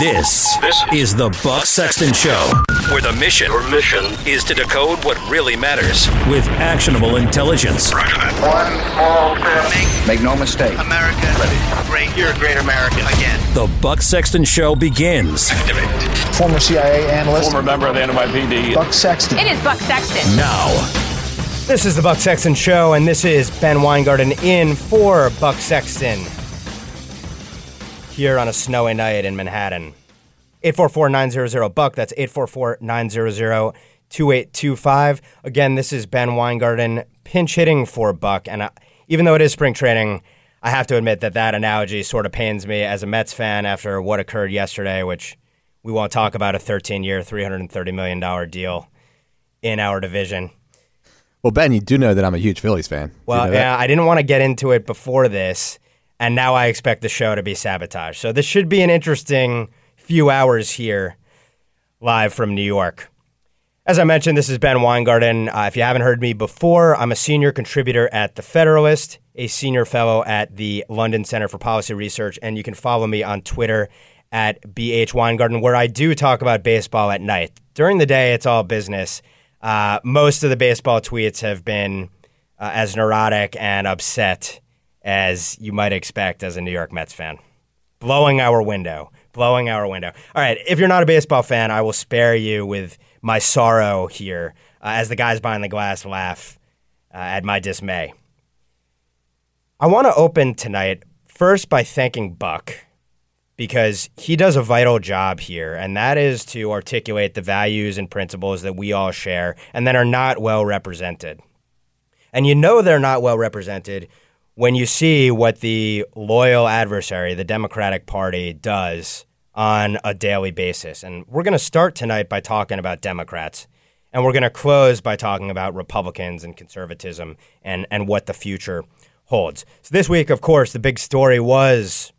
This, This is the Buck Sexton Show, where the mission Your mission. is to decode what really matters with actionable intelligence. One small step. Make no mistake. America great. You're a great American again. The Buck Sexton Show begins Activate. Former CIA analyst Former member of the NYPD. Buck Sexton. It is Buck Sexton. now. This is the Buck Sexton Show, and this is Ben Weingarten in for Buck Sexton here on a snowy night in Manhattan. 844-900-BUCK, that's 844-900-2825. Again, this is Ben Weingarten pinch hitting for Buck, and I, even though it is spring training, I have to admit that that analogy sort of pains me as a Mets fan after what occurred yesterday, which we won't talk about a 13-year, $330 million deal in our division. Well, Ben, you do know that I'm a huge Phillies fan. Do you Well, know yeah, I didn't want to get into it before this, and now I expect the show to be sabotaged. So this should be an interesting few hours here, live from New York. As I mentioned, this is Ben Weingarten. Uh, if you haven't heard me before, I'm a senior contributor at The Federalist, a senior fellow at the London Center for Policy Research, and you can follow me on Twitter at BH Weingarten, where I do talk about baseball at night. During the day, it's all business. Uh, most of the baseball tweets have been uh, as neurotic and upset as you might expect as a New York Mets fan. Blowing our window. Blowing our window. All right, if you're not a baseball fan, I will spare you with my sorrow here uh, as the guys behind the glass laugh uh, at my dismay. I want to open tonight first by thanking Buck because he does a vital job here, and that is to articulate the values and principles that we all share and that are not well represented. And you know they're not well represented when you see what the loyal adversary, the Democratic Party, does on a daily basis. And we're going to start tonight by talking about Democrats. And we're going to close by talking about Republicans and conservatism and, and what the future holds. So, this week, of course, the big story was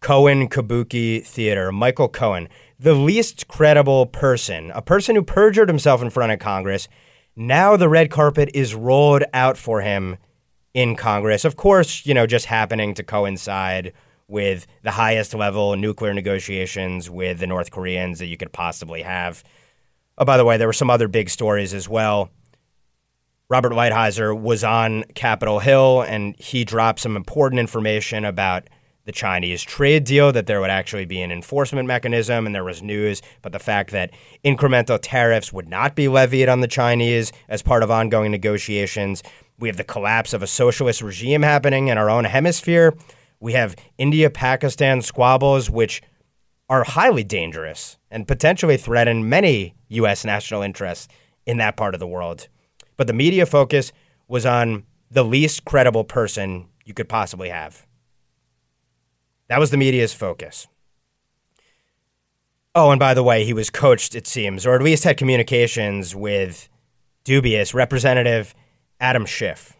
Cohen Kabuki Theater. Michael Cohen, the least credible person, a person who perjured himself in front of Congress. Now the red carpet is rolled out for him in Congress. Of course, you know, just happening to coincide with the highest level nuclear negotiations with the North Koreans that you could possibly have. Oh, by the way, there were some other big stories as well. Robert Lighthizer was on Capitol Hill and he dropped some important information about the Chinese trade deal, that there would actually be an enforcement mechanism, and there was news but the fact that incremental tariffs would not be levied on the Chinese as part of ongoing negotiations. We have the collapse of a socialist regime happening in our own hemisphere. We have India Pakistan squabbles, which are highly dangerous and potentially threaten many U.S. national interests in that part of the world. But the media focus was on the least credible person you could possibly have. That was the media's focus. Oh, and by the way, he was coached, it seems, or at least had communications with dubious Representative Adam Schiff.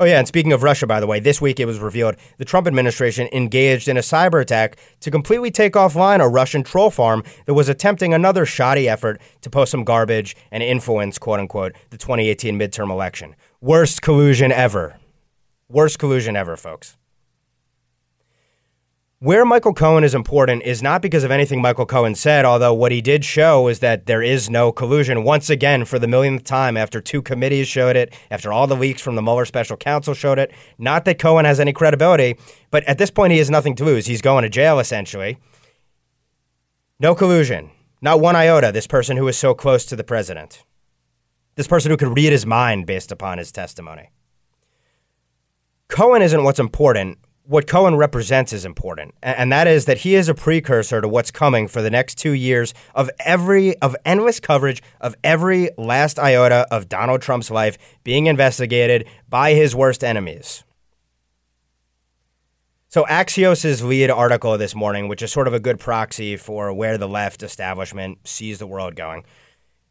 Oh, yeah, and speaking of Russia, by the way, this week it was revealed the Trump administration engaged in a cyber attack to completely take offline a Russian troll farm that was attempting another shoddy effort to post some garbage and influence, quote unquote, the 2018 midterm election. Worst collusion ever. Worst collusion ever, folks. Where Michael Cohen is important is not because of anything Michael Cohen said, although what he did show is that there is no collusion. Once again, for the millionth time, after two committees showed it, after all the leaks from the Mueller special counsel showed it. Not that Cohen has any credibility, but at this point, he has nothing to lose. He's going to jail, essentially. No collusion. Not one iota, this person who is so close to the president. This person who could read his mind based upon his testimony. Cohen isn't what's important what Cohen represents is important, and that is that he is a precursor to what's coming for the next two years of every of endless coverage of every last iota of Donald Trump's life being investigated by his worst enemies. So Axios' lead article this morning, which is sort of a good proxy for where the left establishment sees the world going.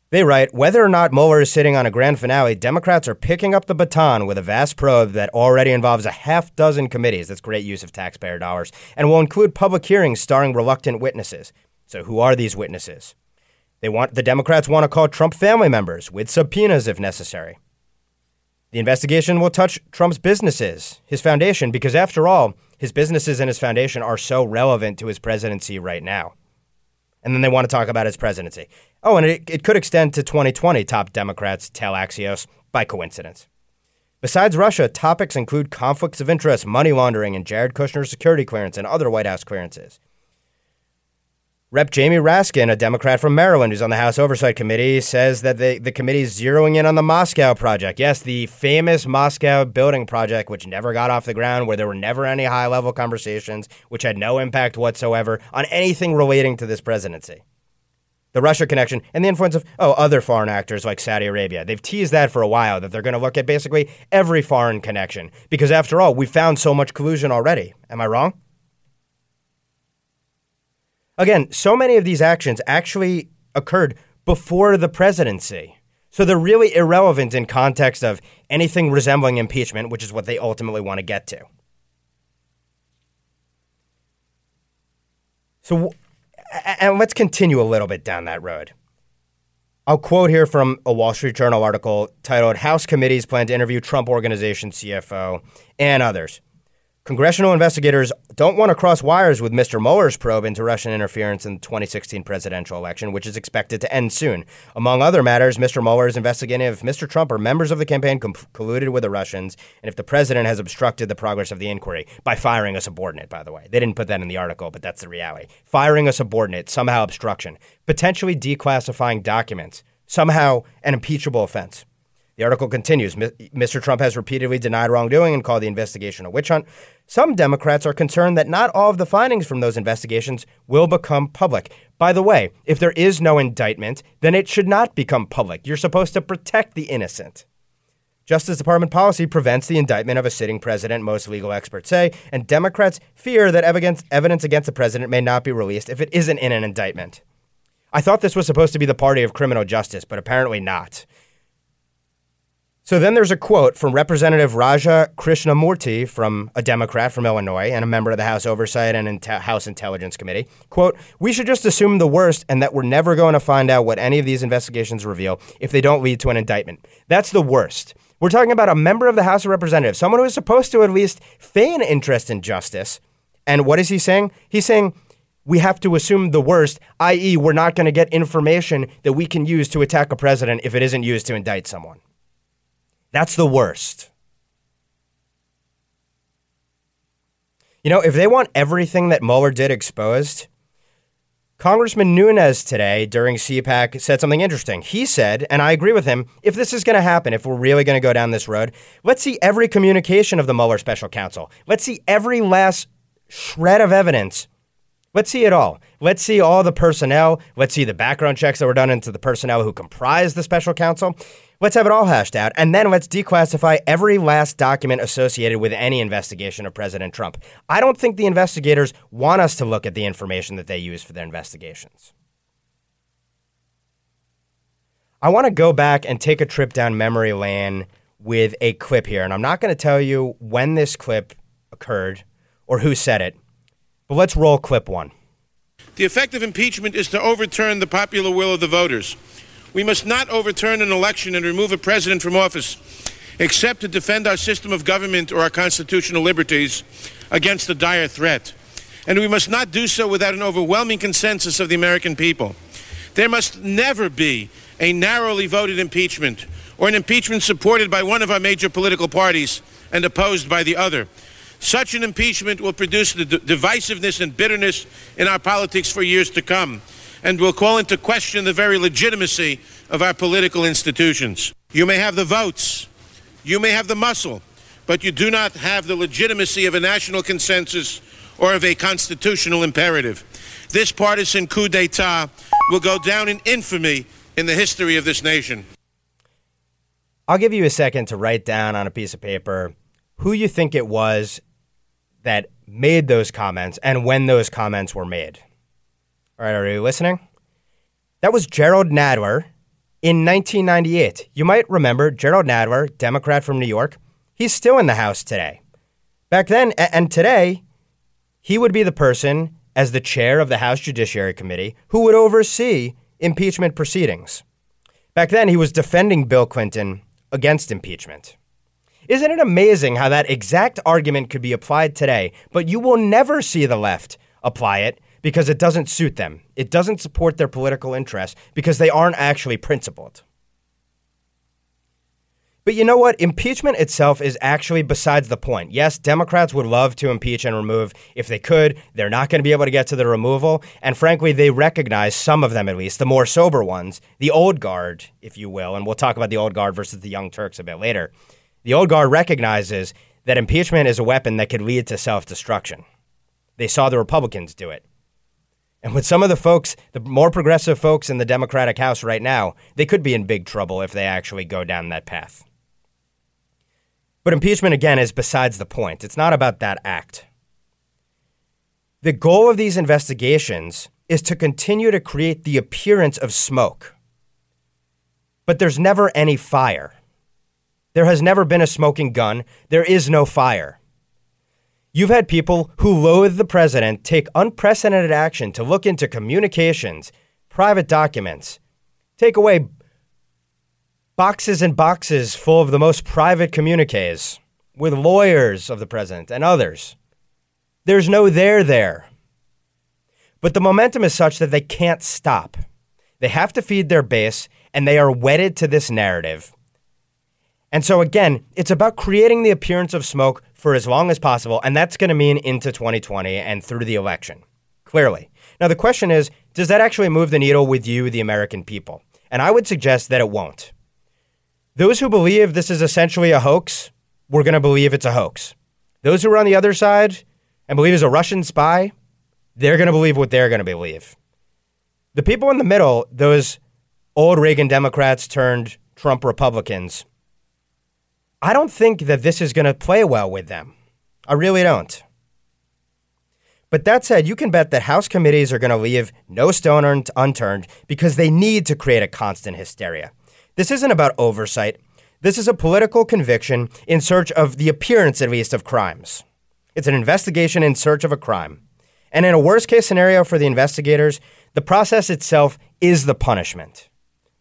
They write whether or not Mueller is sitting on a grand finale, Democrats are picking up the baton with a vast probe that already involves a half dozen committees. That's great use of taxpayer dollars, and will include public hearings starring reluctant witnesses. So, who are these witnesses? They want the Democrats want to call Trump family members with subpoenas if necessary. The investigation will touch Trump's businesses, his foundation, because after all, his businesses and his foundation are so relevant to his presidency right now. And then they want to talk about his presidency. Oh, and it, it could extend to 2020, top Democrats tell Axios by coincidence. Besides Russia, topics include conflicts of interest, money laundering, and Jared Kushner's security clearance and other White House clearances. Rep. Jamie Raskin, a Democrat from Maryland who's on the House Oversight Committee, says that the, the committee is zeroing in on the Moscow project. Yes, the famous Moscow building project, which never got off the ground, where there were never any high level conversations, which had no impact whatsoever on anything relating to this presidency. The Russia connection and the influence of, oh, other foreign actors like Saudi Arabia. They've teased that for a while, that they're going to look at basically every foreign connection. Because after all, we found so much collusion already. Am I wrong? Again, so many of these actions actually occurred before the presidency. So they're really irrelevant in context of anything resembling impeachment, which is what they ultimately want to get to. So, and let's continue a little bit down that road. I'll quote here from a Wall Street Journal article titled House Committees Plan to Interview Trump Organization CFO and Others. Congressional investigators don't want to cross wires with Mr. Mueller's probe into Russian interference in the 2016 presidential election, which is expected to end soon. Among other matters, Mr. Mueller is investigating if Mr. Trump or members of the campaign com- colluded with the Russians and if the president has obstructed the progress of the inquiry by firing a subordinate, by the way. They didn't put that in the article, but that's the reality. Firing a subordinate, somehow obstruction, potentially declassifying documents, somehow an impeachable offense. The article continues Mr. Trump has repeatedly denied wrongdoing and called the investigation a witch hunt. Some Democrats are concerned that not all of the findings from those investigations will become public. By the way, if there is no indictment, then it should not become public. You're supposed to protect the innocent. Justice Department policy prevents the indictment of a sitting president, most legal experts say, and Democrats fear that evidence against the president may not be released if it isn't in an indictment. I thought this was supposed to be the party of criminal justice, but apparently not. So then there's a quote from Representative Raja Krishnamoorthi from a Democrat from Illinois and a member of the House Oversight and House Intelligence Committee. Quote, "We should just assume the worst and that we're never going to find out what any of these investigations reveal if they don't lead to an indictment. That's the worst." We're talking about a member of the House of Representatives, someone who is supposed to at least feign interest in justice. And what is he saying? He's saying we have to assume the worst, i.e., we're not going to get information that we can use to attack a president if it isn't used to indict someone. That's the worst. You know, if they want everything that Mueller did exposed, Congressman Nunes today during CPAC said something interesting. He said, and I agree with him, if this is going to happen, if we're really going to go down this road, let's see every communication of the Mueller special counsel. Let's see every last shred of evidence. Let's see it all. Let's see all the personnel. Let's see the background checks that were done into the personnel who comprised the special counsel. Let's have it all hashed out, and then let's declassify every last document associated with any investigation of President Trump. I don't think the investigators want us to look at the information that they use for their investigations. I want to go back and take a trip down memory lane with a clip here, and I'm not going to tell you when this clip occurred or who said it, but let's roll clip one. The effect of impeachment is to overturn the popular will of the voters. We must not overturn an election and remove a president from office except to defend our system of government or our constitutional liberties against a dire threat. And we must not do so without an overwhelming consensus of the American people. There must never be a narrowly voted impeachment or an impeachment supported by one of our major political parties and opposed by the other. Such an impeachment will produce the divisiveness and bitterness in our politics for years to come and will call into question the very legitimacy of our political institutions. You may have the votes, you may have the muscle, but you do not have the legitimacy of a national consensus or of a constitutional imperative. This partisan coup d'etat will go down in infamy in the history of this nation. I'll give you a second to write down on a piece of paper who you think it was that made those comments and when those comments were made. All right, are you listening? That was Jerrold Nadler in 1998. You might remember Jerrold Nadler, Democrat from New York. He's still in the House today. Back then and today, he would be the person as the chair of the House Judiciary Committee who would oversee impeachment proceedings. Back then, he was defending Bill Clinton against impeachment. Isn't it amazing how that exact argument could be applied today, but you will never see the left apply it because it doesn't suit them. It doesn't support their political interests because they aren't actually principled. But you know what? Impeachment itself is actually besides the point. Yes, Democrats would love to impeach and remove if they could. They're not going to be able to get to the removal. And frankly, they recognize, some of them at least, the more sober ones, the old guard, if you will. And we'll talk about the old guard versus the young Turks a bit later. The old guard recognizes that impeachment is a weapon that could lead to self destruction. They saw the Republicans do it. And with some of the folks, the more progressive folks in the Democratic House right now, they could be in big trouble if they actually go down that path. But impeachment, again, is besides the point. It's not about that act. The goal of these investigations is to continue to create the appearance of smoke. But there's never any fire. There has never been a smoking gun. There is no fire. You've had people who loathe the president take unprecedented action to look into communications, private documents, take away boxes and boxes full of the most private communiques with lawyers of the president and others. There's no there there. But the momentum is such that they can't stop. They have to feed their base, and they are wedded to this narrative. And so, again, it's about creating the appearance of smoke for as long as possible, and that's going to mean into 2020 and through the election, clearly. Now, the question is does that actually move the needle with you, the American people? And I would suggest that it won't. Those who believe this is essentially a hoax, we're going to believe it's a hoax. Those who are on the other side and believe it's a Russian spy, they're going to believe what they're going to believe. The people in the middle, those old Reagan Democrats turned Trump Republicans, I don't think that this is going to play well with them. I really don't. But that said, you can bet that House committees are going to leave no stone unturned because they need to create a constant hysteria. This isn't about oversight. This is a political conviction in search of the appearance, at least, of crimes. It's an investigation in search of a crime. And in a worst case scenario for the investigators, the process itself is the punishment.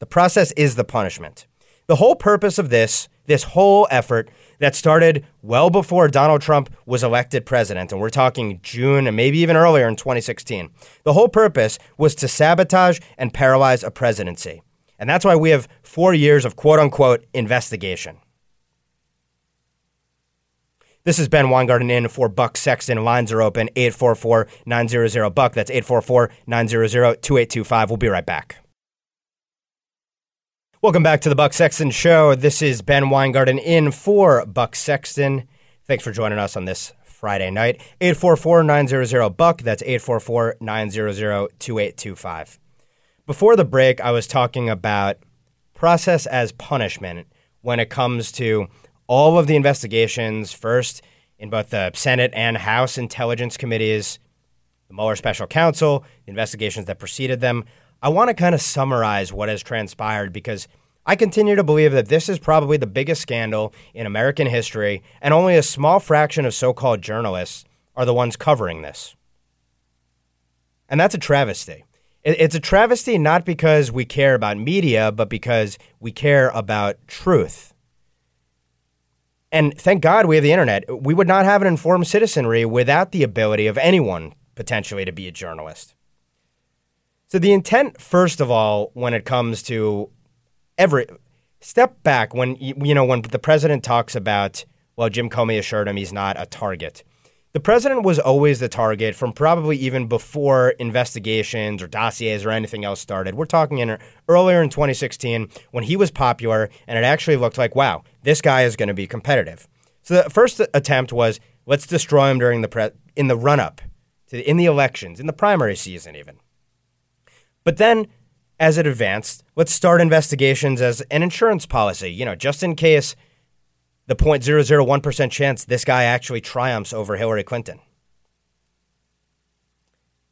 The process is the punishment. The whole purpose of this this whole effort that started well before Donald Trump was elected president, and we're talking June and maybe even earlier in 2016. The whole purpose was to sabotage and paralyze a presidency. And that's why we have four years of quote unquote investigation. This is Ben Weingarten in for Buck Sexton. Lines are open 844 900 Buck. That's 844 900 2825. We'll be right back. Welcome back to the Buck Sexton Show. This is Ben Weingarten in for Buck Sexton. Thanks for joining us on this Friday night. 844-900-BUCK. That's 844-900-2825. Before the break, I was talking about process as punishment when it comes to all of the investigations, first in both the Senate and House Intelligence Committees, the Mueller Special Counsel, the investigations that preceded them. I want to kind of summarize what has transpired because I continue to believe that this is probably the biggest scandal in American history, and only a small fraction of so called journalists are the ones covering this. And that's a travesty. It's a travesty not because we care about media, but because we care about truth. And thank God we have the internet. We would not have an informed citizenry without the ability of anyone potentially to be a journalist. So the intent, first of all, when it comes to every step back, when you know when the president talks about, well, Jim Comey assured him he's not a target. The president was always the target from probably even before investigations or dossiers or anything else started. We're talking in earlier in 2016 when he was popular and it actually looked like, wow, this guy is going to be competitive. So the first attempt was let's destroy him during the pre- in the run up to in the elections, in the primary season even. But then, as it advanced, let's start investigations as an insurance policy, you know, just in case the 0.001% chance this guy actually triumphs over Hillary Clinton.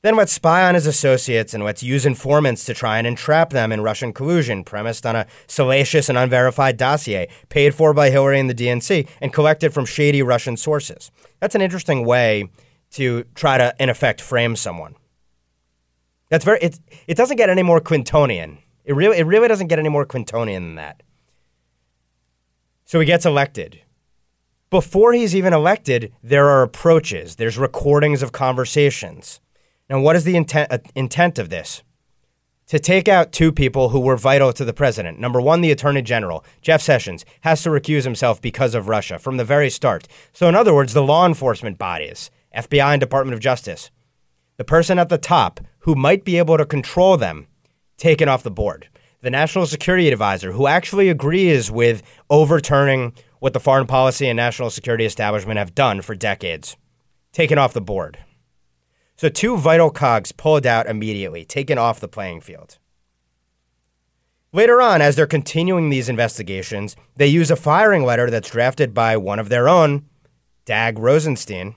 Then let's spy on his associates and let's use informants to try and entrap them in Russian collusion, premised on a salacious and unverified dossier paid for by Hillary and the DNC and collected from shady Russian sources. That's an interesting way to try to, in effect, frame someone. That's very. It it doesn't get any more Quintonian. It really it really doesn't get any more Clintonian than that. So he gets elected. Before he's even elected, there are approaches, there's recordings of conversations. Now, what is the intent, uh, intent of this? To take out two people who were vital to the president. Number one, the attorney general, Jeff Sessions, has to recuse himself because of Russia from the very start. So, in other words, the law enforcement bodies, FBI and Department of Justice, the person at the top who might be able to control them, taken off the board. The national security advisor, who actually agrees with overturning what the foreign policy and national security establishment have done for decades, taken off the board. So, two vital cogs pulled out immediately, taken off the playing field. Later on, as they're continuing these investigations, they use a firing letter that's drafted by one of their own, Dag Rosenstein,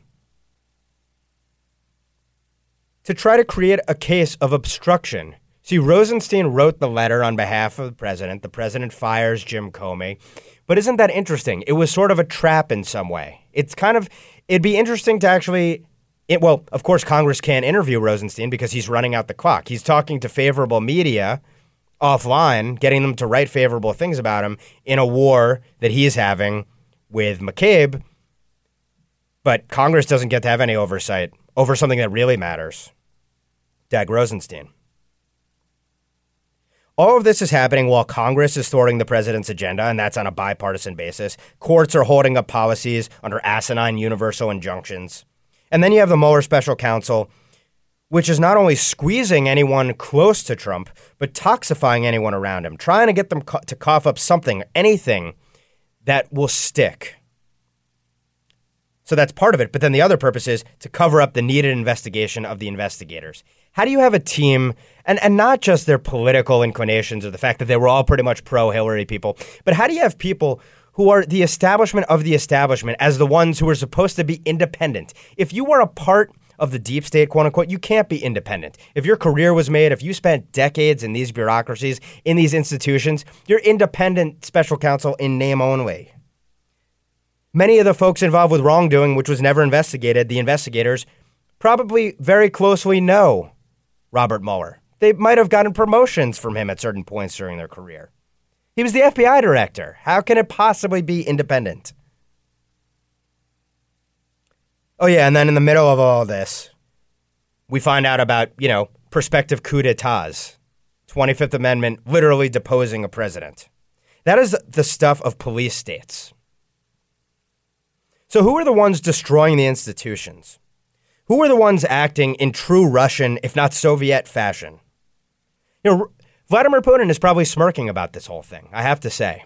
to try to create a case of obstruction. See, Rosenstein wrote the letter on behalf of the president. The president fires Jim Comey. But isn't that interesting? It was sort of a trap in some way. It's kind of, it'd be interesting to actually it, well, of course, Congress can't interview Rosenstein because he's running out the clock. He's talking to favorable media offline, getting them to write favorable things about him in a war that he's having with McCabe. But Congress doesn't get to have any oversight over something that really matters. Dag Rosenstein. All of this is happening while Congress is thwarting the president's agenda, and that's on a bipartisan basis. Courts are holding up policies under asinine universal injunctions. And then you have the Mueller special counsel, which is not only squeezing anyone close to Trump, but toxifying anyone around him, trying to get them to cough up something, anything that will stick. So that's part of it. But then the other purpose is to cover up the needed investigation of the investigators. How do you have a team, and, and not just their political inclinations or the fact that they were all pretty much pro Hillary people, but how do you have people who are the establishment of the establishment as the ones who are supposed to be independent? If you are a part of the deep state, quote unquote, you can't be independent. If your career was made, if you spent decades in these bureaucracies, in these institutions, you're independent special counsel in name only. Many of the folks involved with wrongdoing, which was never investigated, the investigators probably very closely know Robert Mueller. They might have gotten promotions from him at certain points during their career. He was the FBI director. How can it possibly be independent? Oh, yeah, and then in the middle of all this, we find out about, you know, prospective coup d'etats, 25th Amendment literally deposing a president. That is the stuff of police states. So, who are the ones destroying the institutions? Who are the ones acting in true Russian, if not Soviet fashion? You know, Vladimir Putin is probably smirking about this whole thing, I have to say.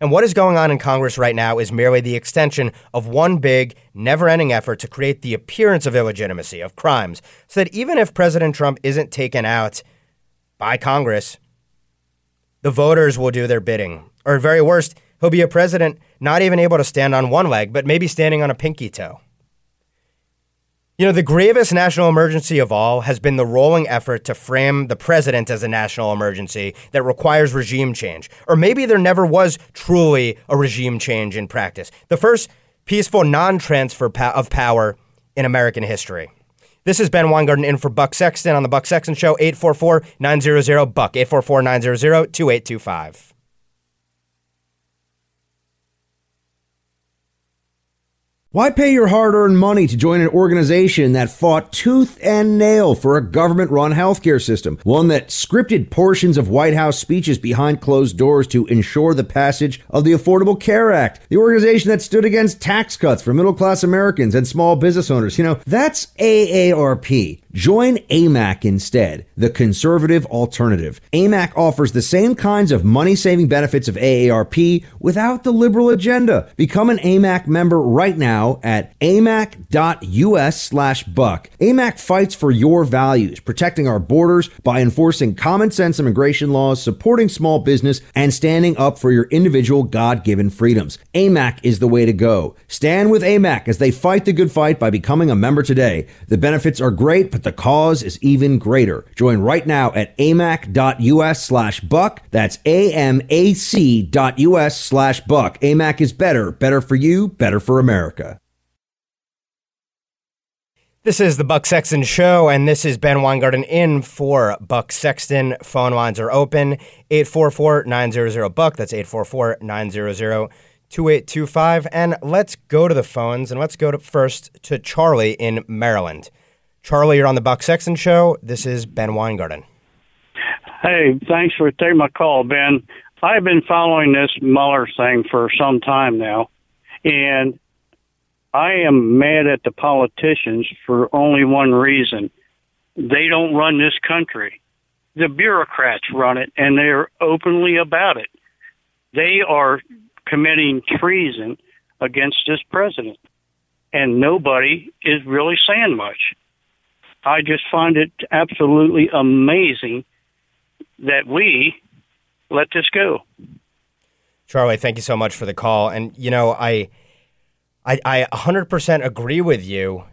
And what is going on in Congress right now is merely the extension of one big, never ending effort to create the appearance of illegitimacy, of crimes, so that even if President Trump isn't taken out by Congress, the voters will do their bidding. Or at very worst, he'll be a president not even able to stand on one leg, but maybe standing on a pinky toe. You know, the gravest national emergency of all has been the rolling effort to frame the president as a national emergency that requires regime change. Or maybe there never was truly a regime change in practice. The first peaceful non transfer of power in American history. This is Ben Weingarten in for Buck Sexton on the Buck Sexton Show, 844 900 Buck, 844 900 2825. Why pay your hard earned money to join an organization that fought tooth and nail for a government run healthcare system? One that scripted portions of White House speeches behind closed doors to ensure the passage of the Affordable Care Act. The organization that stood against tax cuts for middle class Americans and small business owners. You know, that's AARP. Join AMAC instead, the conservative alternative. AMAC offers the same kinds of money saving benefits of AARP without the liberal agenda. Become an AMAC member right now at amac.us slash buck. AMAC fights for your values, protecting our borders by enforcing common sense immigration laws, supporting small business, and standing up for your individual God given freedoms. AMAC is the way to go. Stand with AMAC as they fight the good fight by becoming a member today. The benefits are great, but the cause is even greater. Join right now at amac.us slash buck. That's amac.us slash buck. AMAC is better. Better for you, better for America. This is the Buck Sexton Show, and this is Ben Weingarten in for Buck Sexton. Phone lines are open 844 900 Buck. That's 844 900 2825. And let's go to the phones and let's go to first to Charlie in Maryland. Charlie, you're on the Buck Sexton Show. This is Ben Weingarten. Hey, thanks for taking my call, Ben. I've been following this Mueller thing for some time now, and I am mad at the politicians for only one reason. They don't run this country. The bureaucrats run it, and they're openly about it. They are committing treason against this president, and nobody is really saying much. I just find it absolutely amazing that we let this go. Charlie, thank you so much for the call. And you know, I, I, I 100% agree with you.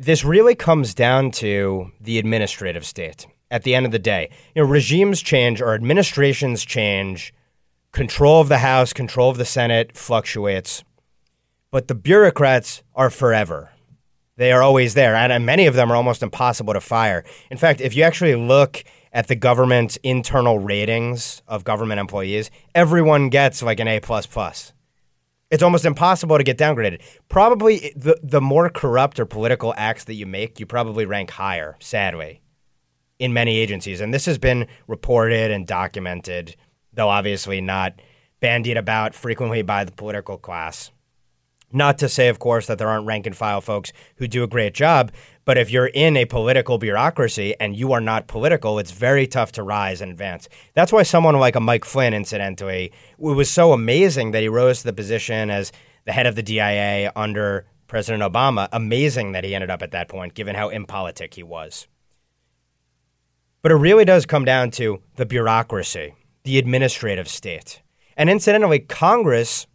This really comes down to the administrative state. At the end of the day, you know, regimes change or administrations change. Control of the House, control of the Senate fluctuates, but the bureaucrats are forever. They are always there, and many of them are almost impossible to fire. In fact, if you actually look at the government internal ratings of government employees, everyone gets like an A plus plus. It's almost impossible to get downgraded. Probably the the more corrupt or political acts that you make, you probably rank higher, sadly, in many agencies. And this has been reported and documented, though obviously not bandied about frequently by the political class. Not to say, of course, that there aren't rank and file folks who do a great job, but if you're in a political bureaucracy and you are not political, it's very tough to rise and advance. That's why someone like a Mike Flynn, incidentally, it was so amazing that he rose to the position as the head of the DIA under President Obama. Amazing that he ended up at that point, given how impolitic he was. But it really does come down to the bureaucracy, the administrative state. And incidentally, Congress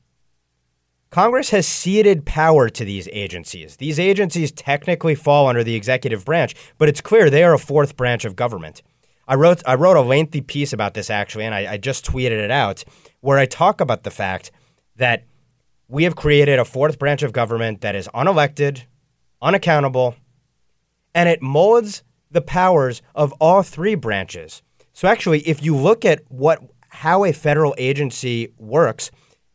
Congress has ceded power to these agencies. These agencies technically fall under the executive branch, but it's clear they are a fourth branch of government. I wrote I wrote a lengthy piece about this actually, and I, I just tweeted it out, where I talk about the fact that we have created a fourth branch of government that is unelected, unaccountable, and it molds the powers of all three branches. So actually, if you look at what how a federal agency works,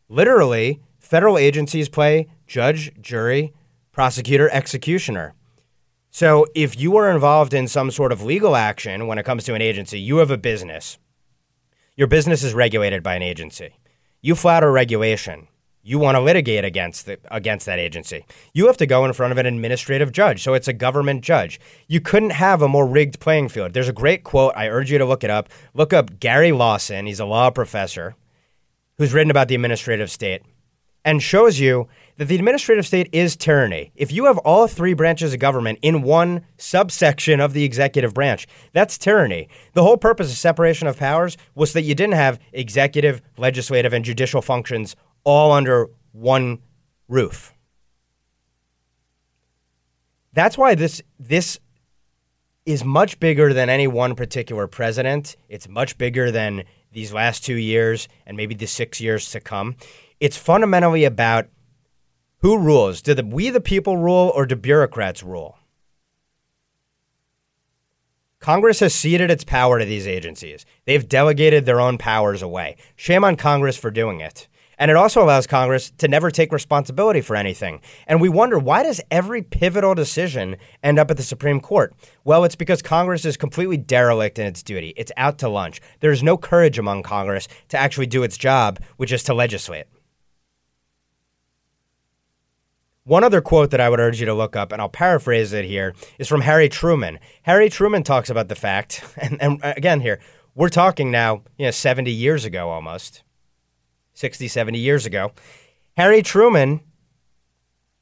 literally federal agencies play judge, jury, prosecutor, executioner. So if you are involved in some sort of legal action when it comes to an agency, you have a business. Your business is regulated by an agency. You flout a regulation. You want to litigate against the, against that agency. You have to go in front of an administrative judge. So it's a government judge. You couldn't have a more rigged playing field. There's a great quote. I urge you to look it up. Look up Gary Lawson. He's a law professor who's written about the administrative state and shows you that the administrative state is tyranny. If you have all three branches of government in one subsection of the executive branch, that's tyranny. The whole purpose of separation of powers was that you didn't have executive, legislative, and judicial functions all under one roof. That's why this this is much bigger than any one particular president. It's much bigger than these last 2 years and maybe the 6 years to come. It's fundamentally about who rules. Do the, we, the people, rule or do bureaucrats rule? Congress has ceded its power to these agencies. They've delegated their own powers away. Shame on Congress for doing it. And it also allows Congress to never take responsibility for anything. And we wonder why does every pivotal decision end up at the Supreme Court? Well, it's because Congress is completely derelict in its duty. It's out to lunch. There's no courage among Congress to actually do its job, which is to legislate. One other quote that I would urge you to look up, and I'll paraphrase it here, is from Harry Truman. Harry Truman talks about the fact, and, and again here, we're talking now, you know, 70 years ago almost, 60, 70 years ago. Harry Truman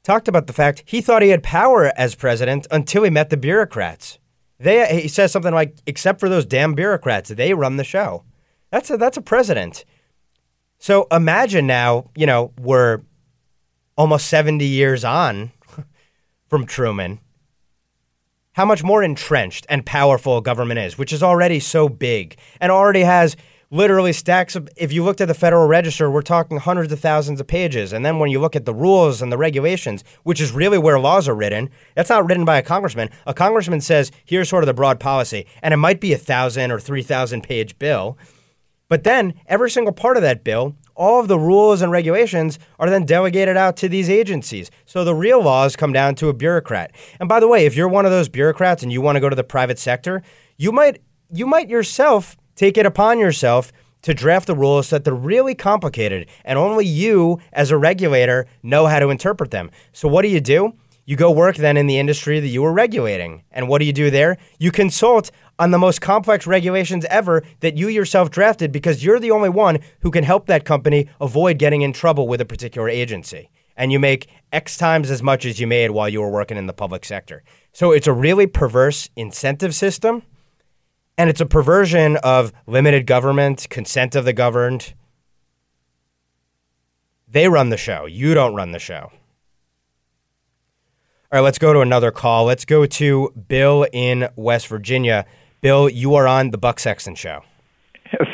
talked about the fact he thought he had power as president until he met the bureaucrats. They, he says something like, except for those damn bureaucrats, they run the show. That's a, that's a president. So imagine now, you know, we're almost 70 years on from Truman, how much more entrenched and powerful government is, which is already so big and already has literally stacks of. If you looked at the Federal Register, we're talking hundreds of thousands of pages. And then when you look at the rules and the regulations, which is really where laws are written, that's not written by a congressman. A congressman says, here's sort of the broad policy, and it might be a thousand or 3,000 page bill. But then every single part of that bill all of the rules and regulations are then delegated out to these agencies. So the real laws come down to a bureaucrat. And by the way, if you're one of those bureaucrats and you want to go to the private sector, you might you might yourself take it upon yourself to draft the rules that they're really complicated and only you as a regulator know how to interpret them. So what do you do? You go work then in the industry that you were regulating. And what do you do there? You consult on the most complex regulations ever that you yourself drafted because you're the only one who can help that company avoid getting in trouble with a particular agency. And you make X times as much as you made while you were working in the public sector. So it's a really perverse incentive system. And it's a perversion of limited government, consent of the governed. They run the show. You don't run the show. All right, let's go to another call. Let's go to Bill in West Virginia. Bill, you are on the Buck Sexton Show.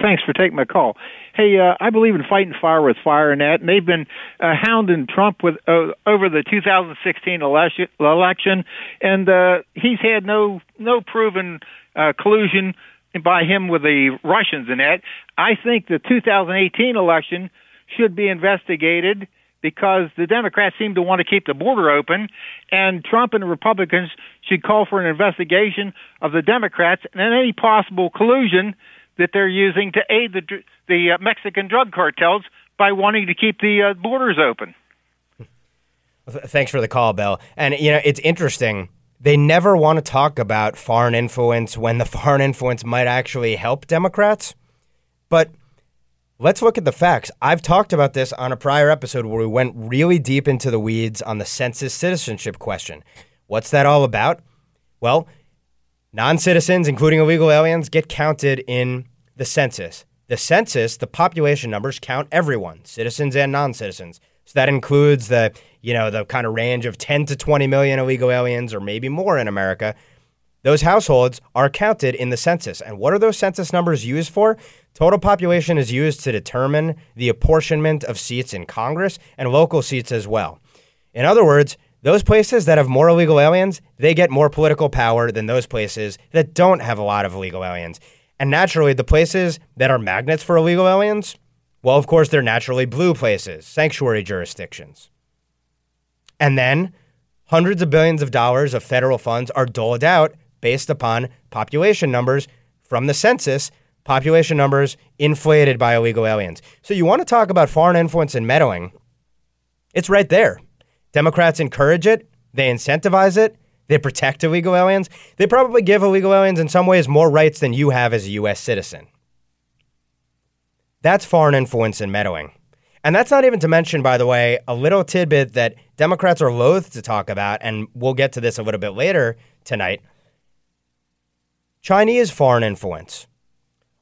Thanks for taking my call. Hey, uh, I believe in fighting fire with fire and that, and they've been uh, hounding Trump with uh, over the 2016 election, and uh, he's had no no proven uh, collusion by him with the Russians in that. I think the 2018 election should be investigated because the Democrats seem to want to keep the border open, and Trump and the Republicans should call for an investigation of the Democrats and any possible collusion that they're using to aid the the uh, Mexican drug cartels by wanting to keep the uh, borders open. Thanks for the call, Bill. And you know, it's interesting. They never want to talk about foreign influence when the foreign influence might actually help Democrats. But Let's look at the facts. I've talked about this on a prior episode where we went really deep into the weeds on the census citizenship question. What's that all about? Well, non citizens, including illegal aliens, get counted in the census. The census, the population numbers count everyone, citizens and non citizens. So that includes the, you know, the kind of range of 10 to 20 million illegal aliens or maybe more in America. Those households are counted in the census. And what are those census numbers used for? Total population is used to determine the apportionment of seats in Congress and local seats as well. In other words, those places that have more illegal aliens, they get more political power than those places that don't have a lot of illegal aliens. And naturally, the places that are magnets for illegal aliens, well, of course, they're naturally blue places, sanctuary jurisdictions. And then hundreds of billions of dollars of federal funds are doled out based upon population numbers from the census population numbers inflated by illegal aliens. So you want to talk about foreign influence and meddling? It's right there. Democrats encourage it, they incentivize it, they protect illegal aliens. They probably give illegal aliens in some ways more rights than you have as a US citizen. That's foreign influence and meddling. And that's not even to mention, by the way, a little tidbit that Democrats are loath to talk about, and we'll get to this a little bit later tonight. Chinese foreign influence.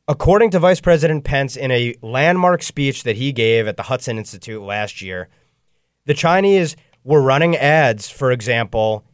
According to Vice President Pence in a landmark speech that he gave at the Hudson Institute last year, the Chinese were running ads, for example,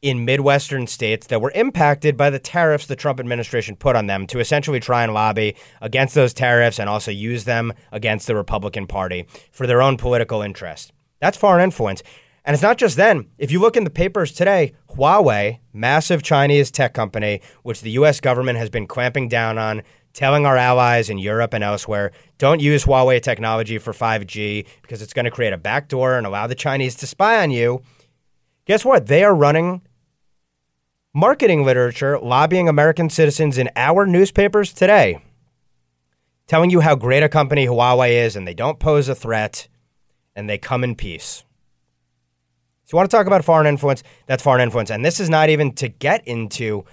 in Midwestern states that were impacted by the tariffs the Trump administration put on them to essentially try and lobby against those tariffs and also use them against the Republican Party for their own political interest. That's foreign influence. And it's not just then. If you look in the papers today, Huawei, massive Chinese tech company, which the US government has been clamping down on telling our allies in Europe and elsewhere don't use Huawei technology for 5G because it's going to create a backdoor and allow the Chinese to spy on you. Guess what? They are running marketing literature lobbying American citizens in our newspapers today, telling you how great a company Huawei is and they don't pose a threat and they come in peace. So, you want to talk about foreign influence? That's foreign influence. And this is not even to get into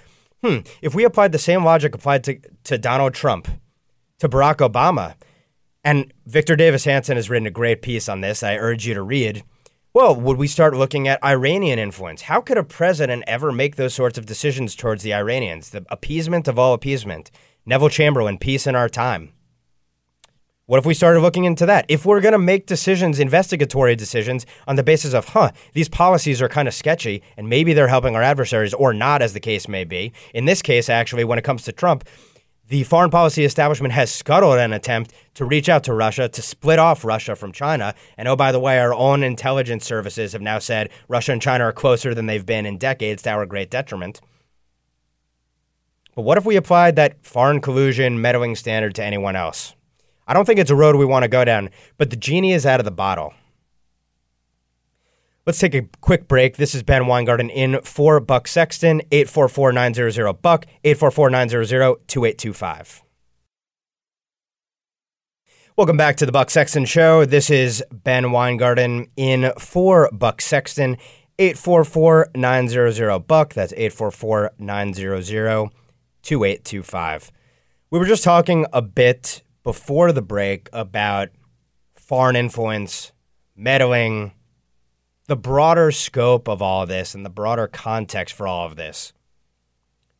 hmm, if we applied the same logic applied to, to Donald Trump, to Barack Obama, and Victor Davis Hanson has written a great piece on this, I urge you to read. Well, would we start looking at Iranian influence? How could a president ever make those sorts of decisions towards the Iranians? The appeasement of all appeasement. Neville Chamberlain, peace in our time. What if we started looking into that? If we're going to make decisions, investigatory decisions, on the basis of, huh, these policies are kind of sketchy and maybe they're helping our adversaries or not, as the case may be. In this case, actually, when it comes to Trump, the foreign policy establishment has scuttled an attempt to reach out to Russia to split off Russia from China. And oh, by the way, our own intelligence services have now said Russia and China are closer than they've been in decades to our great detriment. But what if we applied that foreign collusion meddling standard to anyone else? I don't think it's a road we want to go down, but the genie is out of the bottle. Let's take a quick break. This is Ben Weingarten in for Buck Sexton, 844 900 Buck, 844 900 2825. Welcome back to the Buck Sexton Show. This is Ben Weingarten in for Buck Sexton, 844 900 Buck. That's 844 900 2825. We were just talking a bit before the break about foreign influence, meddling, the broader scope of all of this and the broader context for all of this,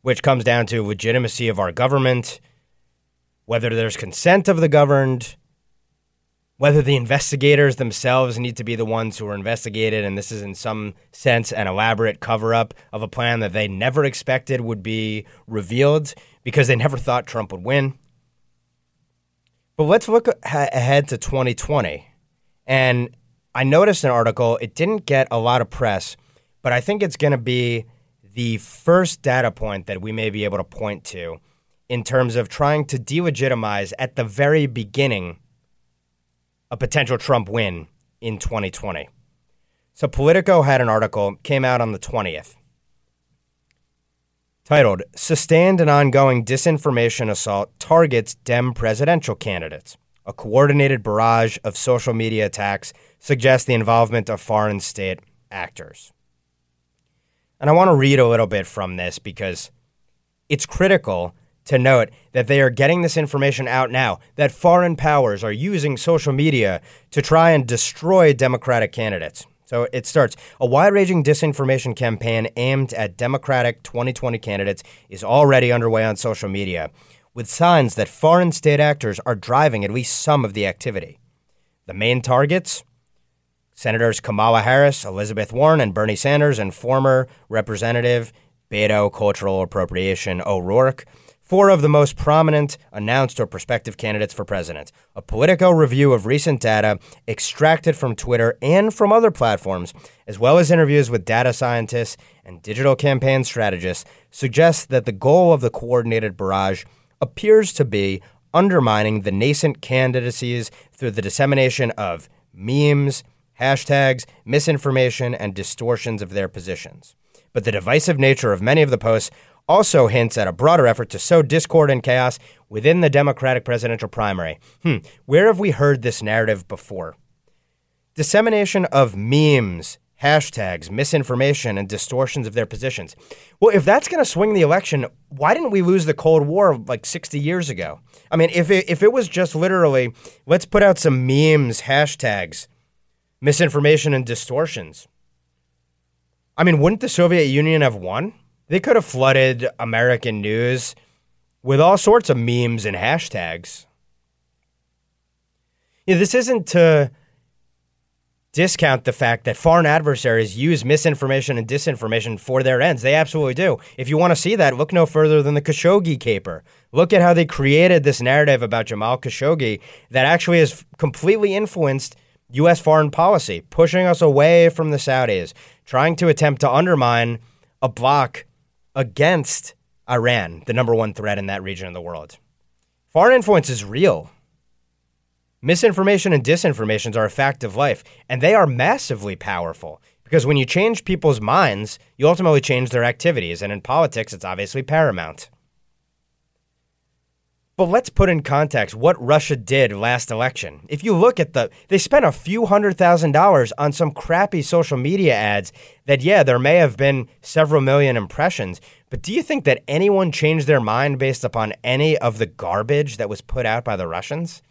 which comes down to legitimacy of our government, whether there's consent of the governed, whether the investigators themselves need to be the ones who are investigated, and this is in some sense an elaborate cover up of a plan that they never expected would be revealed because they never thought Trump would win. But let's look ahead to 2020. And I noticed an article, it didn't get a lot of press, but I think it's going to be the first data point that we may be able to point to in terms of trying to delegitimize at the very beginning a potential Trump win in 2020. So Politico had an article came out on the 20th titled Sustained and Ongoing Disinformation Assault Targets Dem Presidential Candidates. A coordinated barrage of social media attacks suggests the involvement of foreign state actors. And I want to read a little bit from this because it's critical to note that they are getting this information out now, that foreign powers are using social media to try and destroy Democratic candidates. So it starts a wide ranging disinformation campaign aimed at Democratic 2020 candidates is already underway on social media, with signs that foreign state actors are driving at least some of the activity. The main targets Senators Kamala Harris, Elizabeth Warren, and Bernie Sanders, and former Representative Beto Cultural Appropriation O'Rourke four of the most prominent announced or prospective candidates for president. A Politico review of recent data extracted from Twitter and from other platforms, as well as interviews with data scientists and digital campaign strategists, suggests that the goal of the coordinated barrage appears to be undermining the nascent candidacies through the dissemination of memes, hashtags, misinformation, and distortions of their positions. But the divisive nature of many of the posts also hints at a broader effort to sow discord and chaos within the Democratic presidential primary. Hmm, where have we heard this narrative before? Dissemination of memes, hashtags, misinformation, and distortions of their positions. Well, if that's going to swing the election, why didn't we lose the Cold War like 60 years ago? I mean, if it, if it was just literally, let's put out some memes, hashtags, misinformation, and distortions. I mean, wouldn't the Soviet Union have won? They could have flooded American news with all sorts of memes and hashtags. You know, this isn't to discount the fact that foreign adversaries use misinformation and disinformation for their ends. They absolutely do. If you want to see that, look no further than the Khashoggi caper. Look at how they created this narrative about Jamal Khashoggi that actually has completely influenced U.S. foreign policy, pushing us away from the Saudis, trying to attempt to undermine a bloc against Iran, the number one threat in that region of the world. Foreign influence is real. Misinformation and disinformation are a fact of life, and they are massively powerful because when you change people's minds, you ultimately change their activities, and in politics, it's obviously paramount. But let's put in context what Russia did last election. If you look at the, they spent a few hundred thousand dollars on some crappy social media ads that, yeah, there may have been several million impressions. But do you think that anyone changed their mind based upon any of the garbage that was put out by the Russians?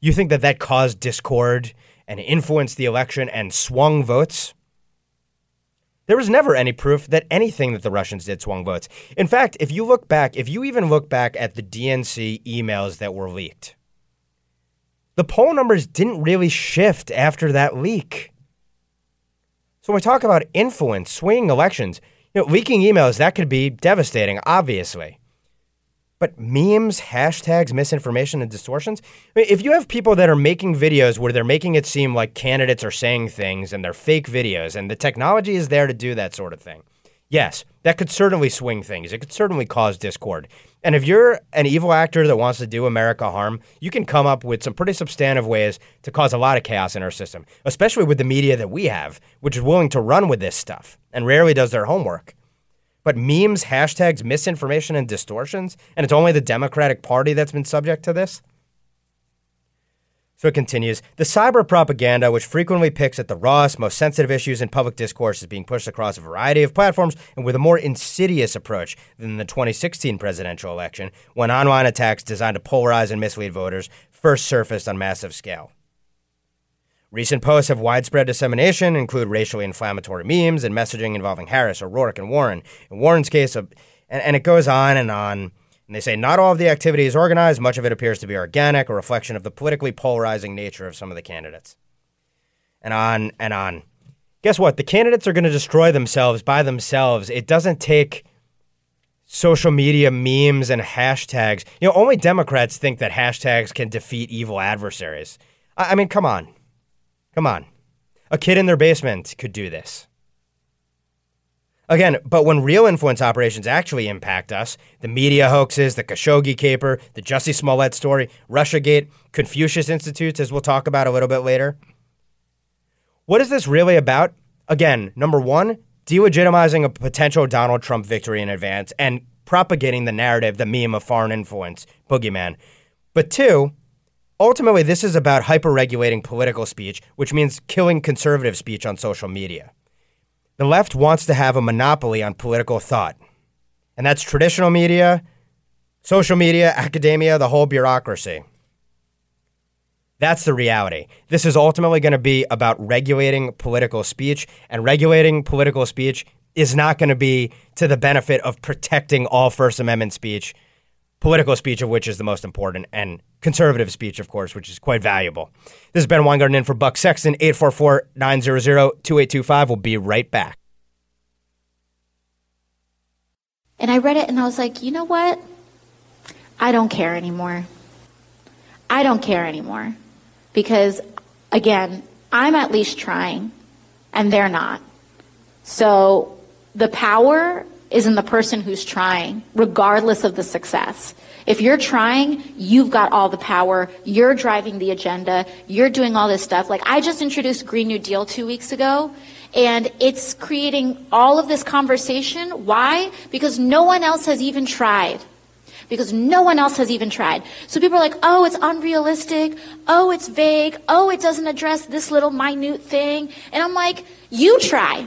You think that that caused discord and influenced the election and swung votes? There was never any proof that anything that the Russians did swung votes. In fact, if you look back, if you even look back at the DNC emails that were leaked, the poll numbers didn't really shift after that leak. So when we talk about influence, swinging elections, you know, leaking emails, that could be devastating, obviously. But memes, hashtags, misinformation, and distortions. I mean, if you have people that are making videos where they're making it seem like candidates are saying things and they're fake videos, and the technology is there to do that sort of thing, Yes, that could certainly swing things. It could certainly cause discord. And if you're an evil actor that wants to do America harm, you can come up with some pretty substantive ways to cause a lot of chaos in our system, especially with the media that we have, which is willing to run with this stuff and rarely does their homework. But memes, hashtags, misinformation, and distortions, and it's only the Democratic Party that's been subject to this? So it continues The cyber propaganda, which frequently picks at the rawest, most sensitive issues in public discourse, is being pushed across a variety of platforms and with a more insidious approach than the 2016 presidential election, when online attacks designed to polarize and mislead voters first surfaced on massive scale. Recent posts of widespread dissemination include racially inflammatory memes and messaging involving Harris, O'Rourke, and Warren. In Warren's case, and, and it goes on and on. And they say not all of the activity is organized, much of it appears to be organic, a reflection of the politically polarizing nature of some of the candidates. And on and on. Guess what? The candidates are going to destroy themselves by themselves. It doesn't take social media memes and hashtags. You know, only Democrats think that hashtags can defeat evil adversaries. I, I mean, come on. Come on. A kid in their basement could do this. Again, but when real influence operations actually impact us, the media hoaxes, the Khashoggi caper, the Jussie Smollett story, Russiagate, Confucius Institutes, as we'll talk about a little bit later. What is this really about? Again, number one, delegitimizing a potential Donald Trump victory in advance and propagating the narrative, the meme of foreign influence, boogeyman. But two, ultimately, this is about hyper-regulating political speech, which means killing conservative speech on social media. The left wants to have a monopoly on political thought. And that's traditional media, social media, academia, the whole bureaucracy. That's the reality. This is ultimately going to be about regulating political speech, and regulating political speech is not going to be to the benefit of protecting all First Amendment speech, political speech of which is the most important, and conservative speech, of course, which is quite valuable. This is Ben Weingarten in for Buck Sexton, 844 900 2825. We'll be right back. And I read it and I was like, you know what? I don't care anymore. I don't care anymore. Because, again, I'm at least trying, and they're not. So the power is in the person who's trying, regardless of the success. If you're trying, you've got all the power. You're driving the agenda. You're doing all this stuff. Like I just introduced Green New Deal two weeks ago, and it's creating all of this conversation. Why? Because no one else has even tried. Because no one else has even tried. So people are like, oh, it's unrealistic. Oh, it's vague. Oh, it doesn't address this little minute thing. And I'm like, you try.